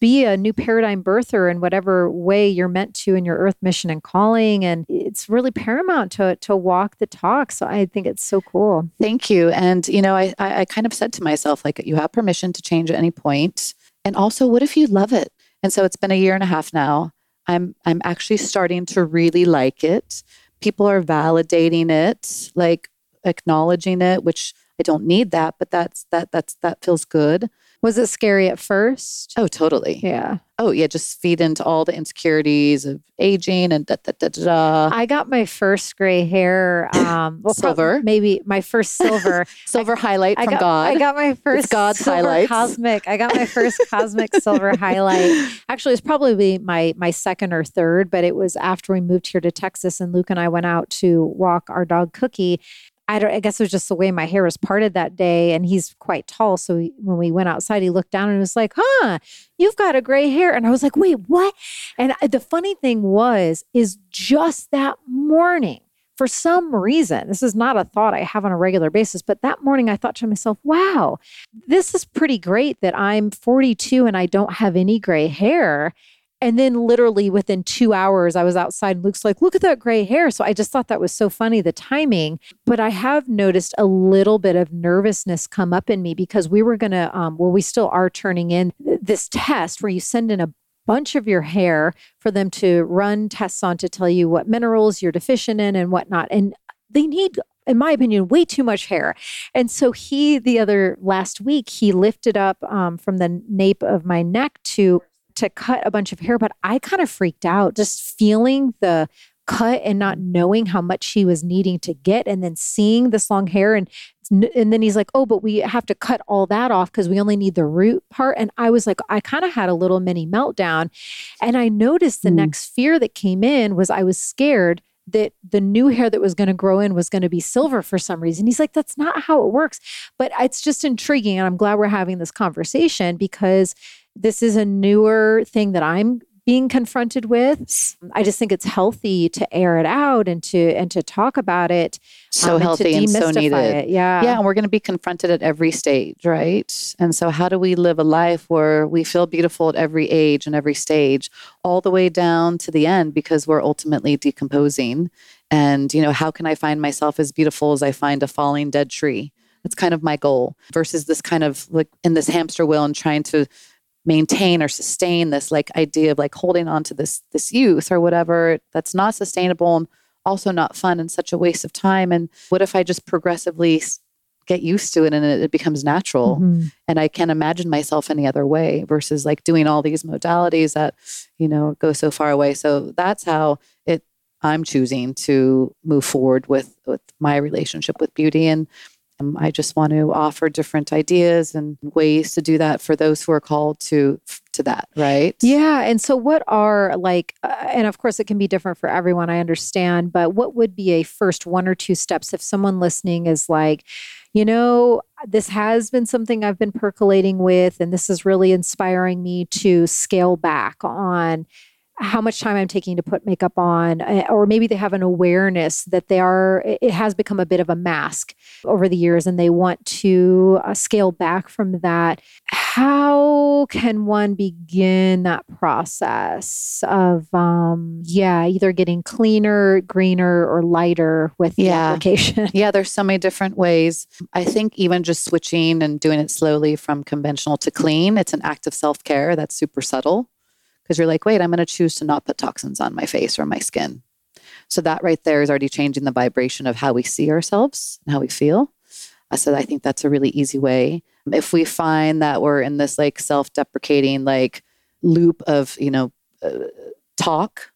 be a new paradigm birther in whatever way you're meant to in your earth mission and calling and it's really paramount to to walk the talk so i think it's so cool. Thank you and you know i i kind of said to myself like you have permission to change at any point and also, what if you love it? And so it's been a year and a half now. I'm I'm actually starting to really like it. People are validating it, like acknowledging it, which I don't need that, but that's that that's that feels good. Was it scary at first? Oh, totally. Yeah. Oh, yeah. Just feed into all the insecurities of aging and da da da da. I got my first gray hair. Um, well, silver. Maybe my first silver. silver I, highlight from I got, God. I got my first it's God's highlight. Cosmic. I got my first cosmic silver highlight. Actually, it's probably my my second or third, but it was after we moved here to Texas, and Luke and I went out to walk our dog Cookie, I don't. I guess it was just the way my hair was parted that day, and he's quite tall. So he, when we went outside, he looked down and was like, "Huh, you've got a gray hair." And I was like, "Wait, what?" And the funny thing was, is just that morning, for some reason, this is not a thought I have on a regular basis, but that morning I thought to myself, "Wow, this is pretty great that I'm 42 and I don't have any gray hair." And then literally within two hours, I was outside and Luke's like, look at that gray hair. So I just thought that was so funny, the timing. But I have noticed a little bit of nervousness come up in me because we were going to, um, well, we still are turning in this test where you send in a bunch of your hair for them to run tests on to tell you what minerals you're deficient in and whatnot. And they need in my opinion, way too much hair. And so he, the other last week, he lifted up um, from the nape of my neck to to cut a bunch of hair, but I kind of freaked out just feeling the cut and not knowing how much he was needing to get and then seeing this long hair and and then he's like oh but we have to cut all that off because we only need the root part and i was like i kind of had a little mini meltdown and i noticed the mm. next fear that came in was i was scared that the new hair that was going to grow in was going to be silver for some reason. He's like, that's not how it works. But it's just intriguing. And I'm glad we're having this conversation because this is a newer thing that I'm being confronted with. I just think it's healthy to air it out and to and to talk about it. So um, healthy and, and so needed. It. Yeah. Yeah. And we're going to be confronted at every stage, right? And so how do we live a life where we feel beautiful at every age and every stage, all the way down to the end because we're ultimately decomposing. And, you know, how can I find myself as beautiful as I find a falling dead tree? That's kind of my goal versus this kind of like in this hamster wheel and trying to maintain or sustain this like idea of like holding on to this this youth or whatever that's not sustainable and also not fun and such a waste of time and what if i just progressively get used to it and it, becomes natural mm-hmm. and i can't imagine myself any other way versus like doing all these modalities that you know go so far away so that's how it i'm choosing to move forward with with my relationship with beauty and um, I just want to offer different ideas and ways to do that for those who are called to to that, right? Yeah, and so what are like uh, and of course it can be different for everyone, I understand, but what would be a first one or two steps if someone listening is like, you know, this has been something I've been percolating with and this is really inspiring me to scale back on how much time I'm taking to put makeup on, eh, or maybe they have an awareness that they are, it has become a bit of a mask over the years and they want to uh, scale back from that. How can one begin that process of, um, yeah, either getting cleaner, greener, or lighter with the yeah. application? Yeah, there's so many different ways. I think even just switching and doing it slowly from conventional to clean, it's an act of self care that's super subtle because you're like, wait, I'm going to choose to not put toxins on my face or my skin. So that right there is already changing the vibration of how we see ourselves and how we feel. Uh, so I think that's a really easy way. If we find that we're in this like self-deprecating like loop of you know uh, talk,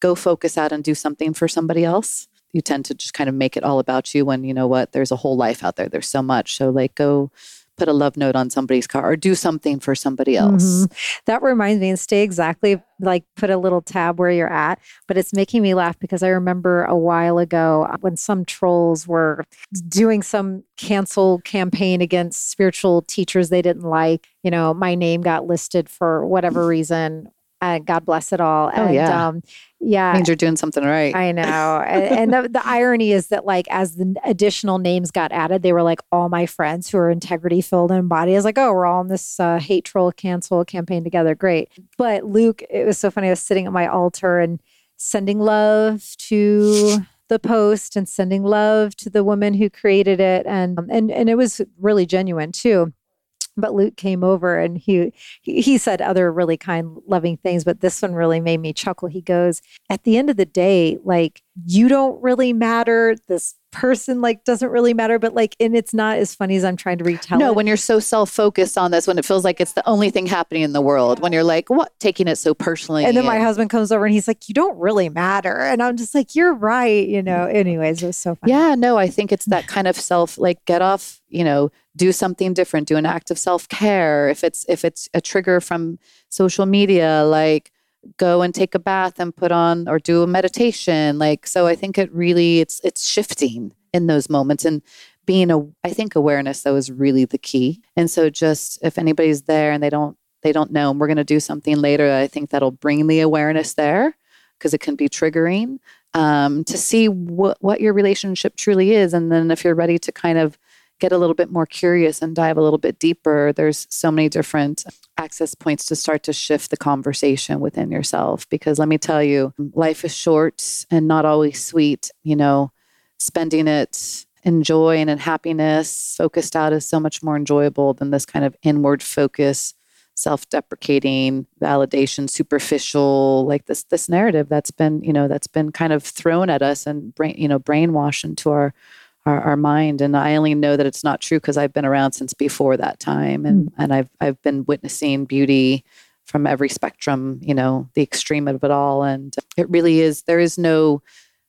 go focus out and do something for somebody else. You tend to just kind of make it all about you when you know what there's a whole life out there. There's so much. So like go put a love note on somebody's car or do something for somebody else. Mm-hmm. That reminds me and stay exactly like put a little tab where you're at, but it's making me laugh because I remember a while ago uh, when some trolls were doing some cancel campaign against spiritual teachers they didn't like. You know, my name got listed for whatever reason God bless it all. Oh, and yeah. um, yeah. Means you're doing something right. I know. and, and the, the irony is that like as the additional names got added, they were like all my friends who are integrity filled and body. I was like, oh, we're all in this uh, hate troll cancel campaign together. Great. But Luke, it was so funny. I was sitting at my altar and sending love to the post and sending love to the woman who created it. And and and it was really genuine too but Luke came over and he he said other really kind loving things but this one really made me chuckle. He goes at the end of the day like you don't really matter. This person like doesn't really matter but like and it's not as funny as i'm trying to retell no it. when you're so self-focused on this when it feels like it's the only thing happening in the world when you're like what? taking it so personally. And then my husband comes over and he's like you don't really matter. And i'm just like you're right you know? Mm-hmm. Anyways it was so funny. Yeah no i think it's that kind of self like get off you know do something different do an act of self-care. If it's if it's a trigger from social media like go and take a bath and put on or do a meditation like so i think it really it's it's shifting in those moments and being a i think awareness though is really the key. And so just if anybody's there and they don't they don't know and we're going to do something later i think that'll bring the awareness there because it can be triggering um, to see what what your relationship truly is and then if you're ready to kind of get a little bit more curious and dive a little bit deeper, there's so many different access points to start to shift the conversation within yourself. Because let me tell you, life is short and not always sweet. You know, spending it in joy and in happiness, focused out is so much more enjoyable than this kind of inward focus self-deprecating validation superficial like this this narrative that's been you know that's been kind of thrown at us and brain you know brainwashed into our our, our mind. And I only know that it's not true because I've been around since before that time, and mm. and I've I've been witnessing beauty from every spectrum, you know, the extreme of it all. And it really is. There is no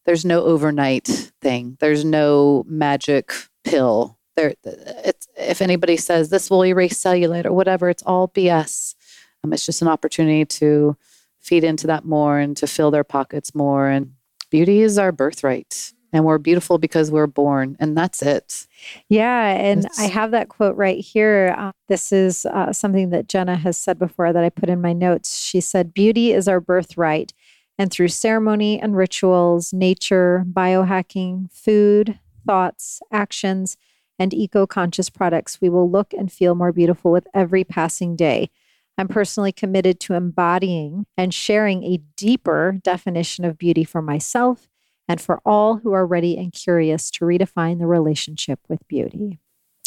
there's no overnight thing. There's no magic pill. There, it's, if anybody says this will erase cellulite or whatever, it's all BS. Um, it's just an opportunity to feed into that more and to fill their pockets more. And beauty is our birthright and we're beautiful because we're born and that's it. Yeah and it's, i have that quote right here. Uh, this is uh, something that jenna has said before that i put in my notes. She said beauty is our birthright and through ceremony and rituals nature biohacking food thoughts actions and eco-conscious products we will look and feel more beautiful with every passing day. I'm personally committed to embodying and sharing a deeper definition of beauty for myself and for all who are ready and curious to redefine the relationship with beauty.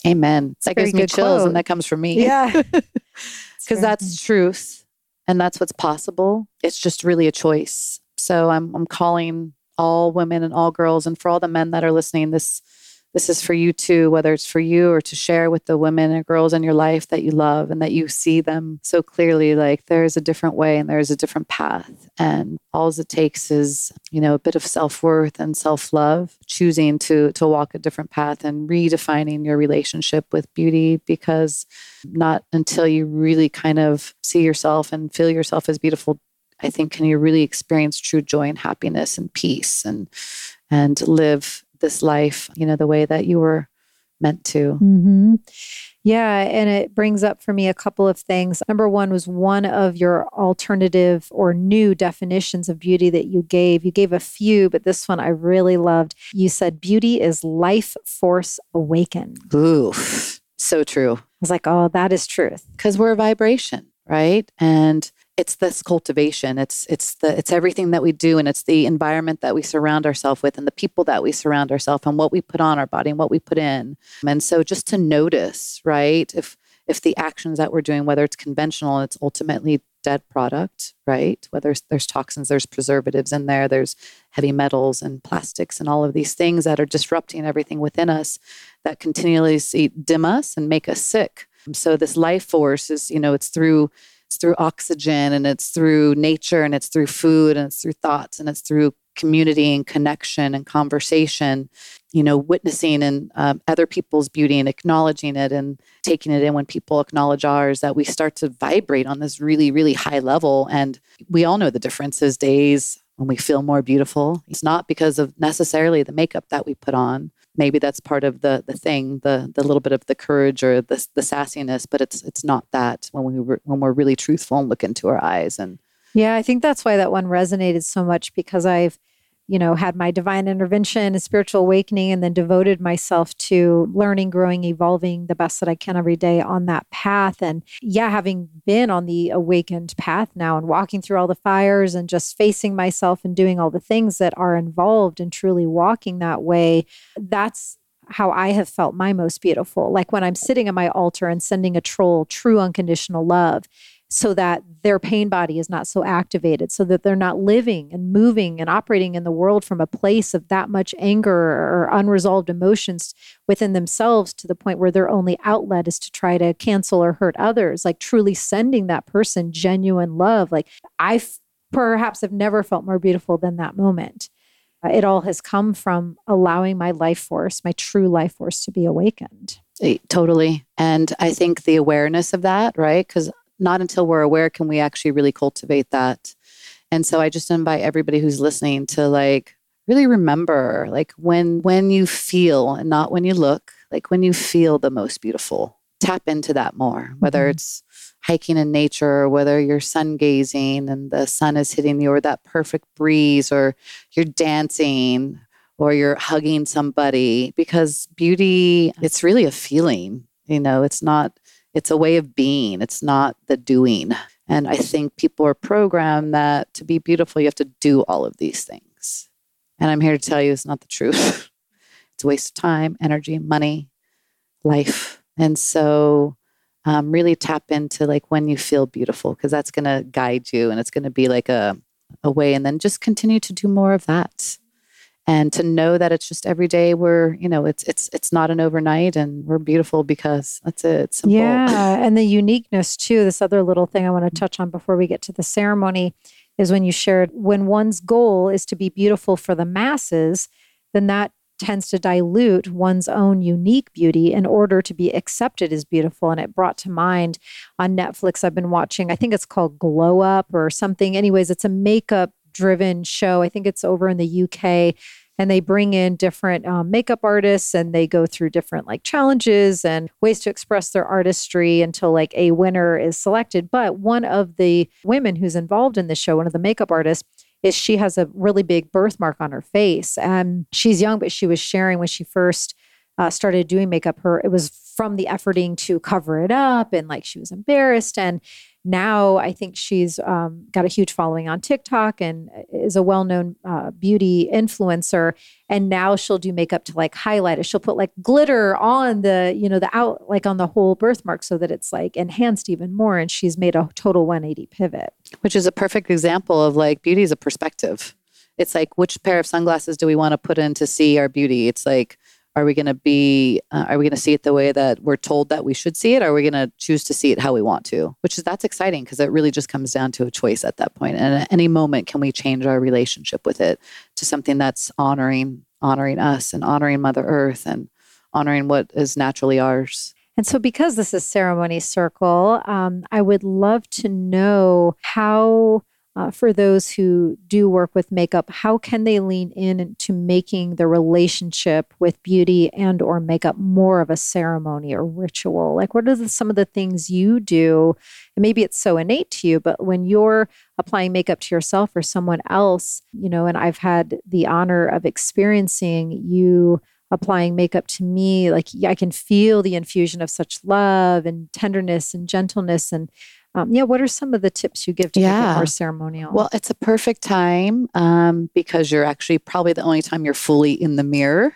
Amen. that gives me chills, quote. and that comes from me. Yeah. because that's truth and that's what's possible. It's just really a choice. So I'm I'm calling all women and all girls and for all the men that are listening this this is for you too whether it's for you or to share with the women and girls in your life that you love and that you see them so clearly like there's a different way and there's a different path. And all it takes is you know a bit of self-worth and self-love choosing to to walk a different path and redefining your relationship with beauty because not until you really kind of see yourself and feel yourself as beautiful I think can you really experience true joy and happiness and peace and and live this life, you know, the way that you were meant to. hmm Yeah. And it brings up for me a couple of things. Number one was one of your alternative or new definitions of beauty that you gave. You gave a few, but this one I really loved. You said beauty is life force awakened. Oof. So true. I was like, oh, that is truth. Because we're a vibration, right? And it's this cultivation. It's it's the it's everything that we do and it's the environment that we surround ourselves with and the people that we surround ourselves and what we put on our body and what we put in. And so just to notice, right? If if the actions that we're doing, whether it's conventional, it's ultimately dead product, right? Whether there's, there's toxins, there's preservatives in there, there's heavy metals and plastics and all of these things that are disrupting everything within us that continually dim us and make us sick. So this life force is, you know, it's through it's through oxygen and it's through nature and it's through food and it's through thoughts and it's through community and connection and conversation you know witnessing and um, other people's beauty and acknowledging it and taking it in when people acknowledge ours that we start to vibrate on this really really high level. And we all know the differences days when we feel more beautiful. It's not because of necessarily the makeup that we put on maybe that's part of the the thing the the little bit of the courage or the the sassiness but it's it's not that when we were, when we're really truthful and look into our eyes and Yeah, I think that's why that one resonated so much because I've, you know, had my divine intervention, a spiritual awakening, and then devoted myself to learning, growing, evolving the best that I can every day on that path. And yeah, having been on the awakened path now and walking through all the fires and just facing myself and doing all the things that are involved in truly walking that way, that's how I have felt my most beautiful. Like when I'm sitting at my altar and sending a troll true unconditional love so that their pain body is not so activated, so that they're not living and moving and operating in the world from a place of that much anger or unresolved emotions within themselves to the point where their only outlet is to try to cancel or hurt others. Like truly sending that person genuine love. Like I f- perhaps have never felt more beautiful than that moment. Uh, It all has come from allowing my life force, my true life force, to be awakened. Totally. And I think the awareness of that, right? Because not until we're aware can we actually really cultivate that. And so I just invite everybody who's listening to like really remember like when when you feel and not when you look, like when you feel the most beautiful, tap into that more, whether Mhm. it's hiking in nature or whether you're sun gazing and the sun is hitting you or that perfect breeze or you're dancing or you're hugging somebody because beauty it's really a feeling you know it's not it's a way of being. It's not the doing. And i think people are programmed that to be beautiful you have to do all of these things. And i'm here to tell you it's not the truth. It's a waste of time energy money life. And so um, really tap into like when you feel beautiful because that's going to guide you and it's going to be like a, a way and then just continue to do more of that and to know that it's just every day we're you know it's it's it's not an overnight and we're beautiful because that's it it's simple Yeah. And the uniqueness, too, this other little thing I want to mm-hmm. touch on before we get to the ceremony is when you shared when one's goal is to be beautiful for the masses, then that tends to dilute one's own unique beauty in order to be accepted as beautiful. And it brought to mind on Netflix, I've been watching, I think it's called Glow Up or something. Anyways, it's a makeup driven show. I think it's over in the UK and they bring in different um, makeup artists and they go through different like challenges and ways to express their artistry until like a winner is selected but one of the women who's involved in the show one of the makeup artists is she has a really big birthmark on her face and she's young but she was sharing when she first uh, started doing makeup her it was from the efforting to cover it up and like she was embarrassed and now I think she's um, got a huge following on TikTok and is a well known uh, beauty influencer. And now she'll do makeup to like highlight it. She'll put like glitter on the, you know, the out, like on the whole birthmark so that it's like enhanced even more. And she's made a total 180 pivot. Which is a perfect example of like beauty is a perspective. It's like, which pair of sunglasses do we want to put in to see our beauty? It's like, are we going to be uh, are we going to see it the way that we're told that we should see it? Are we going to choose to see it how we want to? Which is that's exciting because it really just comes down to a choice at that point. And at any moment can we change our relationship with it to something that's honoring honoring us and honoring mother earth and honoring what is naturally ours? And so, because this is Ceremony Circle, um, I would love to know how uh, for those who do work with makeup how can they lean in to making the relationship with beauty and or makeup more of a ceremony or ritual? Like what are the, some of the things you do? And maybe it's so innate to you but when you're applying makeup to yourself or someone else you know and i've had the honor of experiencing you applying makeup to me like i can feel the infusion of such love and tenderness and gentleness and um, yeah, what are some of the tips you give to yeah. make it more ceremonial? Well, it's a perfect time um, because you're actually probably the only time you're fully in the mirror,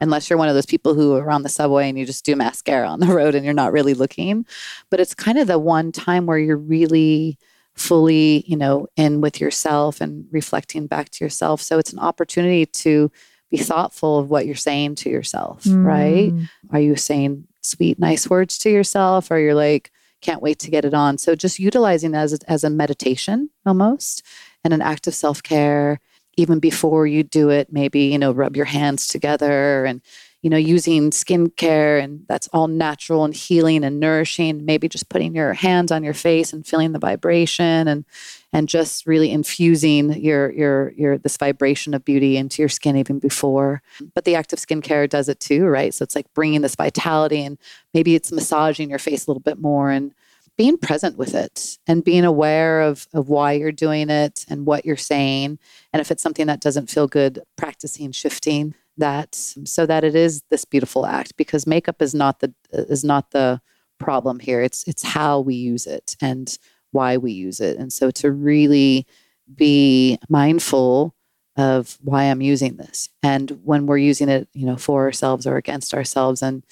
unless you're one of those people who are on the subway and you just do mascara on the road and you're not really looking. But it's kind of the one time where you're really fully, you know, in with yourself and reflecting back to yourself. So it's an opportunity to be thoughtful of what you're saying to yourself, mm. right? Are you saying sweet, nice words to yourself? Or you're like, can't wait to get it on. So just utilizing as a, as a meditation almost and an act of self care. Even before you do it, maybe you know rub your hands together and you know using skincare and that's all natural and healing and nourishing. Maybe just putting your hands on your face and feeling the vibration and and just really infusing your your your this vibration of beauty into your skin even before. But the active skincare does it too, right? So it's like bringing this vitality and maybe it's massaging your face a little bit more and being present with it and being aware of, of why you're doing it and what you're saying. And if it's something that doesn't feel good, practicing shifting that so that it is this beautiful act because makeup is not the is not the problem here. It's it's how we use it and why we use it. And so to really be mindful of why I'm using this and when we're using it, you know, for ourselves or against ourselves and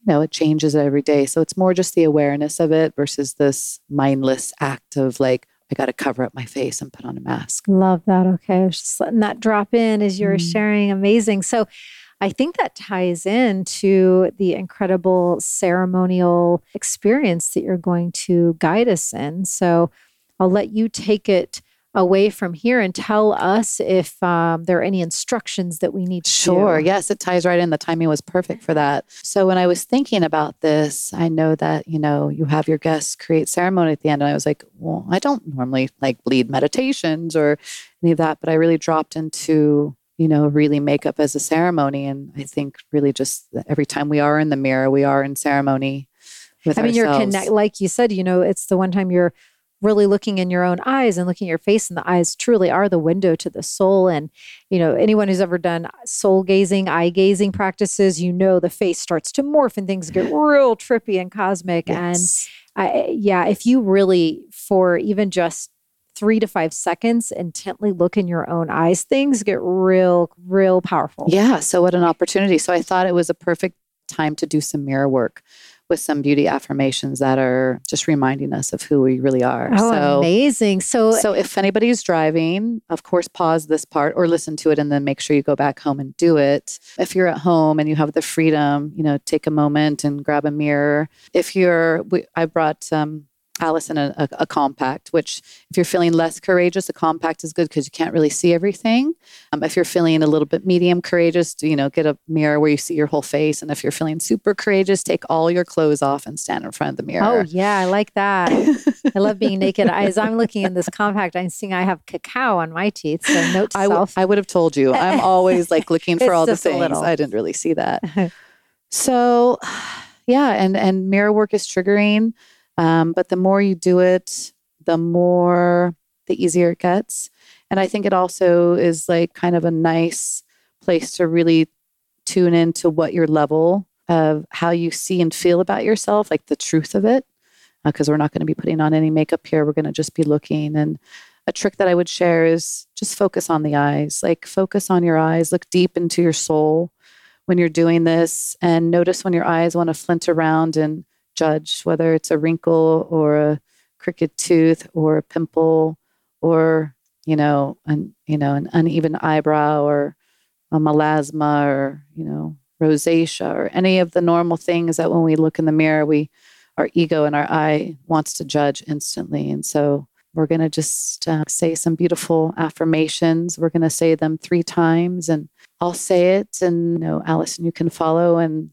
you know, it changes every day. So it's more just the awareness of it versus this mindless act of like, I got to cover up my face and put on a mask. Love that. Okay. I was just letting that drop in as you're mm. sharing. Amazing. So I think that ties in to the incredible ceremonial experience that you're going to guide us in. So I'll let you take it away from here and tell us if um, there are any instructions that we need to sure do. yes it ties right in the timing was perfect for that so when i was thinking about this i know that you know you have your guests create ceremony at the end and i was like well i don't normally like lead meditations or any of that but i really dropped into you know, really makeup as a ceremony. And I think really just every time we are in the mirror, we are in ceremony with I mean, ourselves. you're connect, like you said, you know, it's the one time you're really looking in your own eyes and looking at your face and the eyes truly are the window to the soul and you know anyone who's ever done soul gazing eye gazing practices you know the face starts to morph and things get real trippy and cosmic yes. and I, yeah if you really for even just three to five seconds, intently look in your own eyes, things get real, real powerful. Yeah. So, what an opportunity. So, I thought it was a perfect time to do some mirror work with some beauty affirmations that are just reminding us of who we really are. Oh, so, amazing. So, so if anybody's driving, of course, pause this part or listen to it and then make sure you go back home and do it. If you're at home and you have the freedom, you know, take a moment and grab a mirror. If you're, we, I brought um, Alyson a, a, a, compact, which if you're feeling less courageous, a compact is good because you can't really see everything. Um, if you're feeling a little bit medium courageous, you know, get a mirror where you see your whole face. And if you're feeling super courageous, take all your clothes off and stand in front of the mirror. Oh yeah, I like that. I love being naked. As I'm looking in this compact, I'm seeing I have cacao on my teeth. So note to I self. W- I would have told you. I'm always like looking for all the things. I didn't really see that. so yeah, and and mirror work is triggering. Um, but the more you do it, the more the easier it gets. And I think it also is like kind of a nice place to really tune into what your level of how you see and feel about yourself, like the truth of it. because uh, we're not going to be putting on any makeup here. We're going to just be looking. And a trick that I would share is just focus on the eyes. Like focus on your eyes, look deep into your soul when you're doing this, and notice when your eyes want to flint around and judge whether it's a wrinkle or a crooked tooth or a pimple or you know an you know an uneven eyebrow or a melasma or you know rosacea or any of the normal things that when we look in the mirror we our ego and our eye wants to judge instantly. And so we're going to just uh, say some beautiful affirmations. We're going to say them three times and i'll say it and you know alyson you can follow and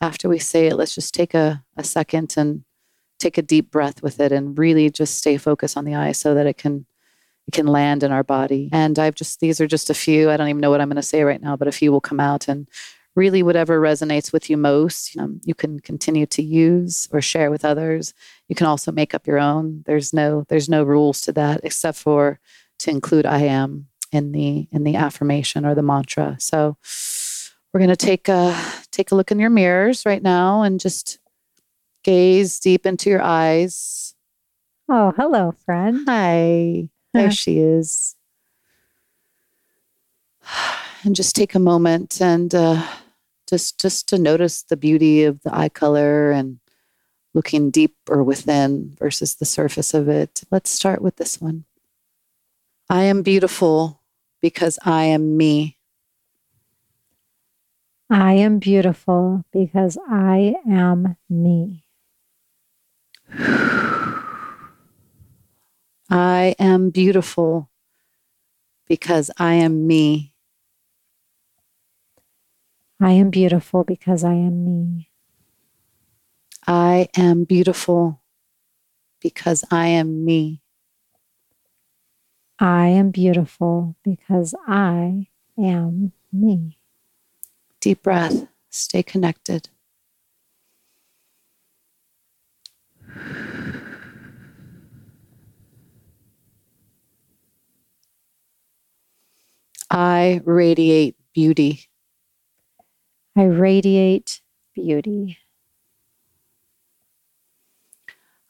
after we say it let's just take a, a second and take a deep breath with it and really just stay focused on the eye so that it can it can land in our body. And I've just these are just a few. I don't even know what I'm going to say right now, but a few will come out and really whatever resonates with you most um, you can continue to use or share with others you can also make up your own there's no there's no rules to that except for to include i am in the in the affirmation or the mantra so we're going to take a take a look in your mirrors right now and just gaze deep into your eyes. Oh, hello, friend. Hi. There she is. And just take a moment and uh, just just to notice the beauty of the eye color and looking deeper within versus the surface of it. Let's start with this one. I am beautiful because I am me. I am beautiful because I am me. I am beautiful because I am me. I am beautiful because I am me. I am beautiful because I am me. I am beautiful because I am me. Deep breath. Stay connected. I radiate beauty. I radiate beauty.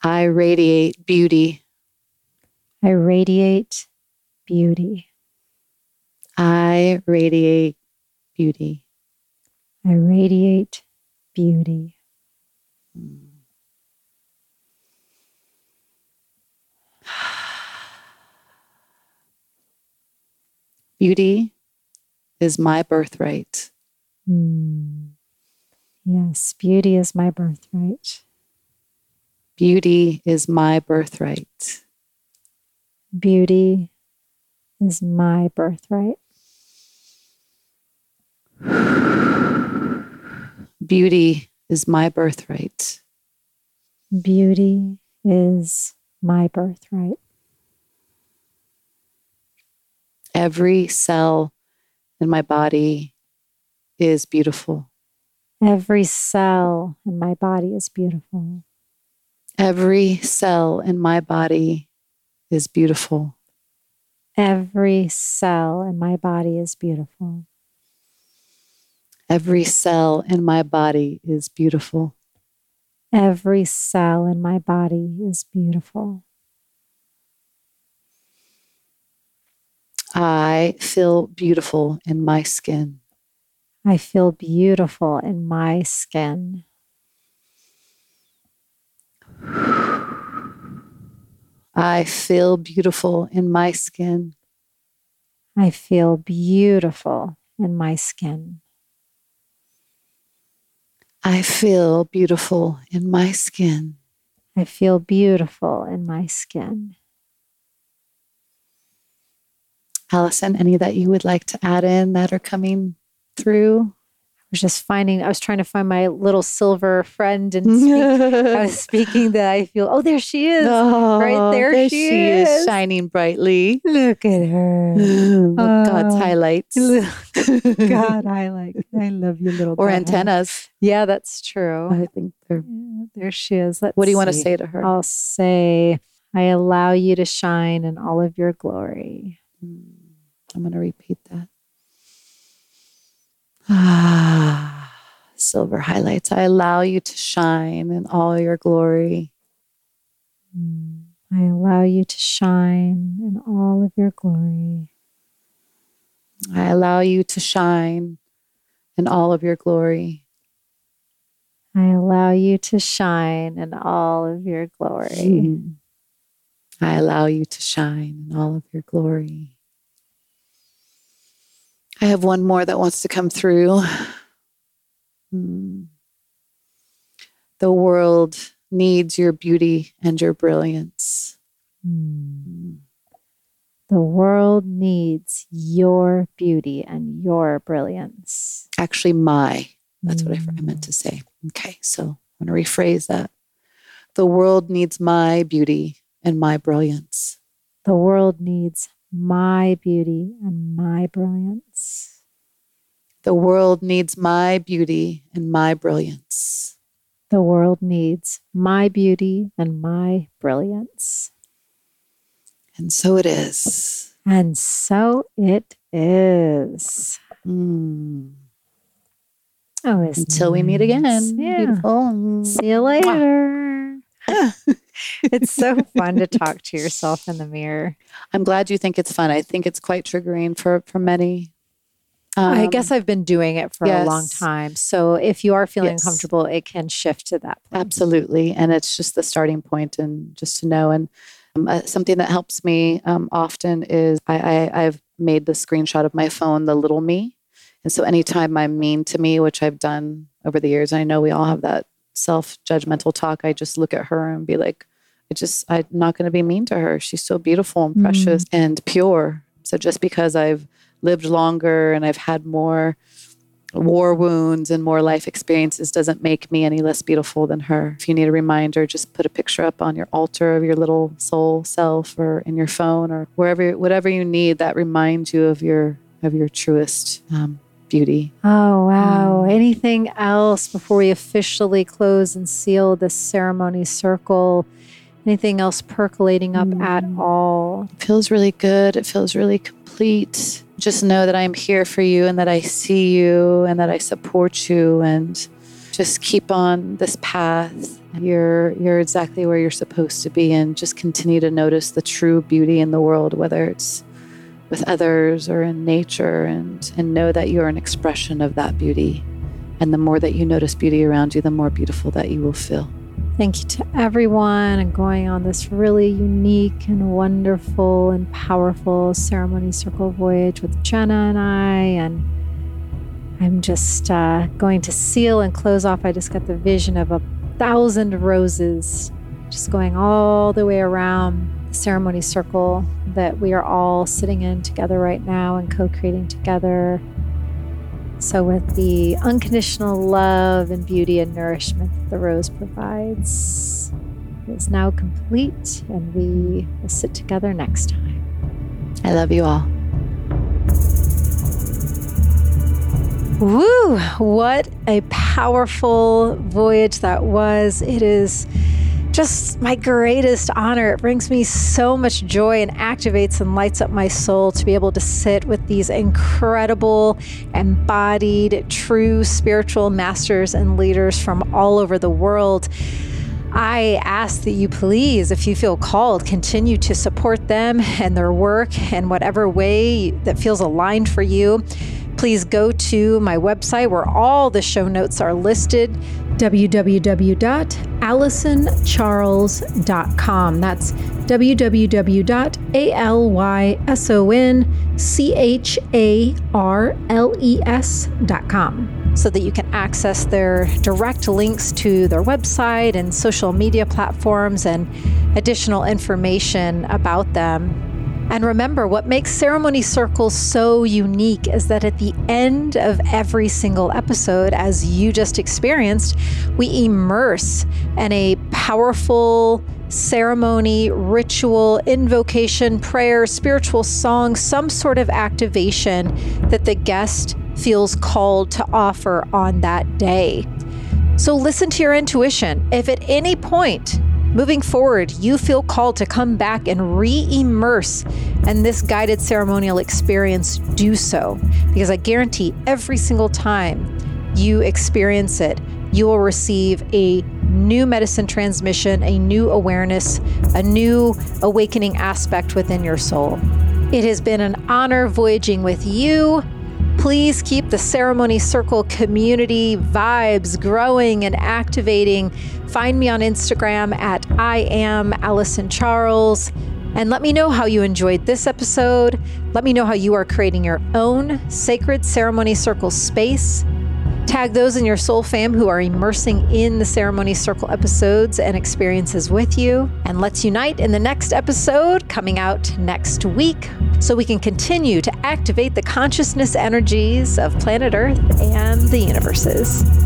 I radiate beauty. I radiate beauty. I radiate beauty. I radiate beauty. Beauty is my birthright. Mm. Yes, beauty is my birthright. Beauty is my birthright. Beauty is my birthright. Beauty is my birthright. Beauty is my birthright. Every cell in my body is beautiful. Every cell in my body is beautiful. Every cell in my body is beautiful. Every cell in my body is beautiful. Every cell in my body is beautiful. Every cell in my body is beautiful. I feel beautiful in my skin. I feel beautiful in my skin. I feel beautiful in my skin. I feel beautiful in my skin. I feel beautiful in my skin. I feel beautiful in my skin. Alyson, any that you would like to add in that are coming through? I was just finding, I was trying to find my little silver friend and speak, I was speaking that I feel, oh, there she is. Oh, right there, there she, she is. is, shining brightly. Look at her. Look, God's Oh. highlights. God, I like, I love you, little or God. antennas. Yeah, that's true. I think they're. Yeah, there she is. Let's What do you want to say to her? I'll say, I allow you to shine in all of your glory. Mm, I'm going to repeat that. Ah, silver highlights. I allow you to shine in all your glory. I allow you to shine in all of your glory. I allow you to shine in all of your glory. I allow you to shine in all of your glory. I allow you to shine in all of your glory. I have one more that wants to come through. Mm. The world needs your beauty and your brilliance. Mm. The world needs your beauty and your brilliance. Actually, my. That's what I, I meant to say. Okay, so I'm going to rephrase that. The world needs my beauty and my brilliance. The world needs my beauty and my brilliance. The world needs my beauty and my brilliance. The world needs my beauty and my brilliance. And so it is. And so it is. Mm. Oh, Until we meet again. Yeah. Beautiful. See you later. it's so fun to talk to yourself in the mirror. I'm glad you think it's fun. I think it's quite triggering for for many. Um, I guess I've been doing it for yes. a long time. So if you are feeling yes. comfortable, it can shift to that. Point. Absolutely, and it's just the starting point, and just to know. And um, uh, something that helps me um, often is I, I I've made the screenshot of my phone, the little me, and so anytime I'm mean to me, which I've done over the years, I know we all have that self judgmental talk. I just look at her and be like, I just, I'm not going to be mean to her. She's so beautiful and precious mm. and pure. So just because I've lived longer and I've had more war wounds and more life experiences doesn't make me any less beautiful than her. If you need a reminder, just put a picture up on your altar of your little soul self or in your phone or wherever, whatever you need that reminds you of your, of your truest um, beauty. Oh, wow. Um, Anything else before we officially close and seal this ceremony circle? Anything else percolating up mm, at all? It feels really good. It feels really complete. Just know that I'm here for you and that I see you and that I support you and just keep on this path. You're you're exactly where you're supposed to be and just continue to notice the true beauty in the world whether it's with others or in nature and, and know that you're an expression of that beauty. And the more that you notice beauty around you, the more beautiful that you will feel. Thank you to everyone and going on this really unique and wonderful and powerful ceremony circle voyage with Jenna and I. And I'm just uh, going to seal and close off. I just got the vision of a thousand roses just going all the way around ceremony circle that we are all sitting in together right now and co creating together. So, with the unconditional love and beauty and nourishment that the rose provides, is now complete, and we will sit together next time. I love you all. Woo! What a powerful voyage that was. It is just my greatest honor. It brings me so much joy and activates and lights up my soul to be able to sit with these incredible, embodied, true spiritual masters and leaders from all over the world. I ask that you please, if you feel called, continue to support them and their work in whatever way that feels aligned for you. Please go to my website where all the show notes are listed www.alysoncharles.com. That's www.alysoncharles.com so that you can access their direct links to their website and social media platforms and additional information about them. And remember, what makes Ceremony Circles so unique is that at the end of every single episode, as you just experienced, we immerse in a powerful ceremony, ritual, invocation, prayer, spiritual song, some sort of activation that the guest feels called to offer on that day. So listen to your intuition. If at any point Moving forward, you feel called to come back and re immerse in this guided ceremonial experience. Do so because I guarantee every single time you experience it, you will receive a new medicine transmission, a new awareness, a new awakening aspect within your soul. It has been an honor voyaging with you. Please keep the ceremony circle community vibes growing and activating. Find me on Instagram at I am Alyson Charles. And let me know how you enjoyed this episode. Let me know how you are creating your own sacred ceremony circle space Tag those in your soul fam who are immersing in the ceremony circle episodes and experiences with you. And let's unite in the next episode coming out next week so we can continue to activate the consciousness energies of planet Earth and the universes.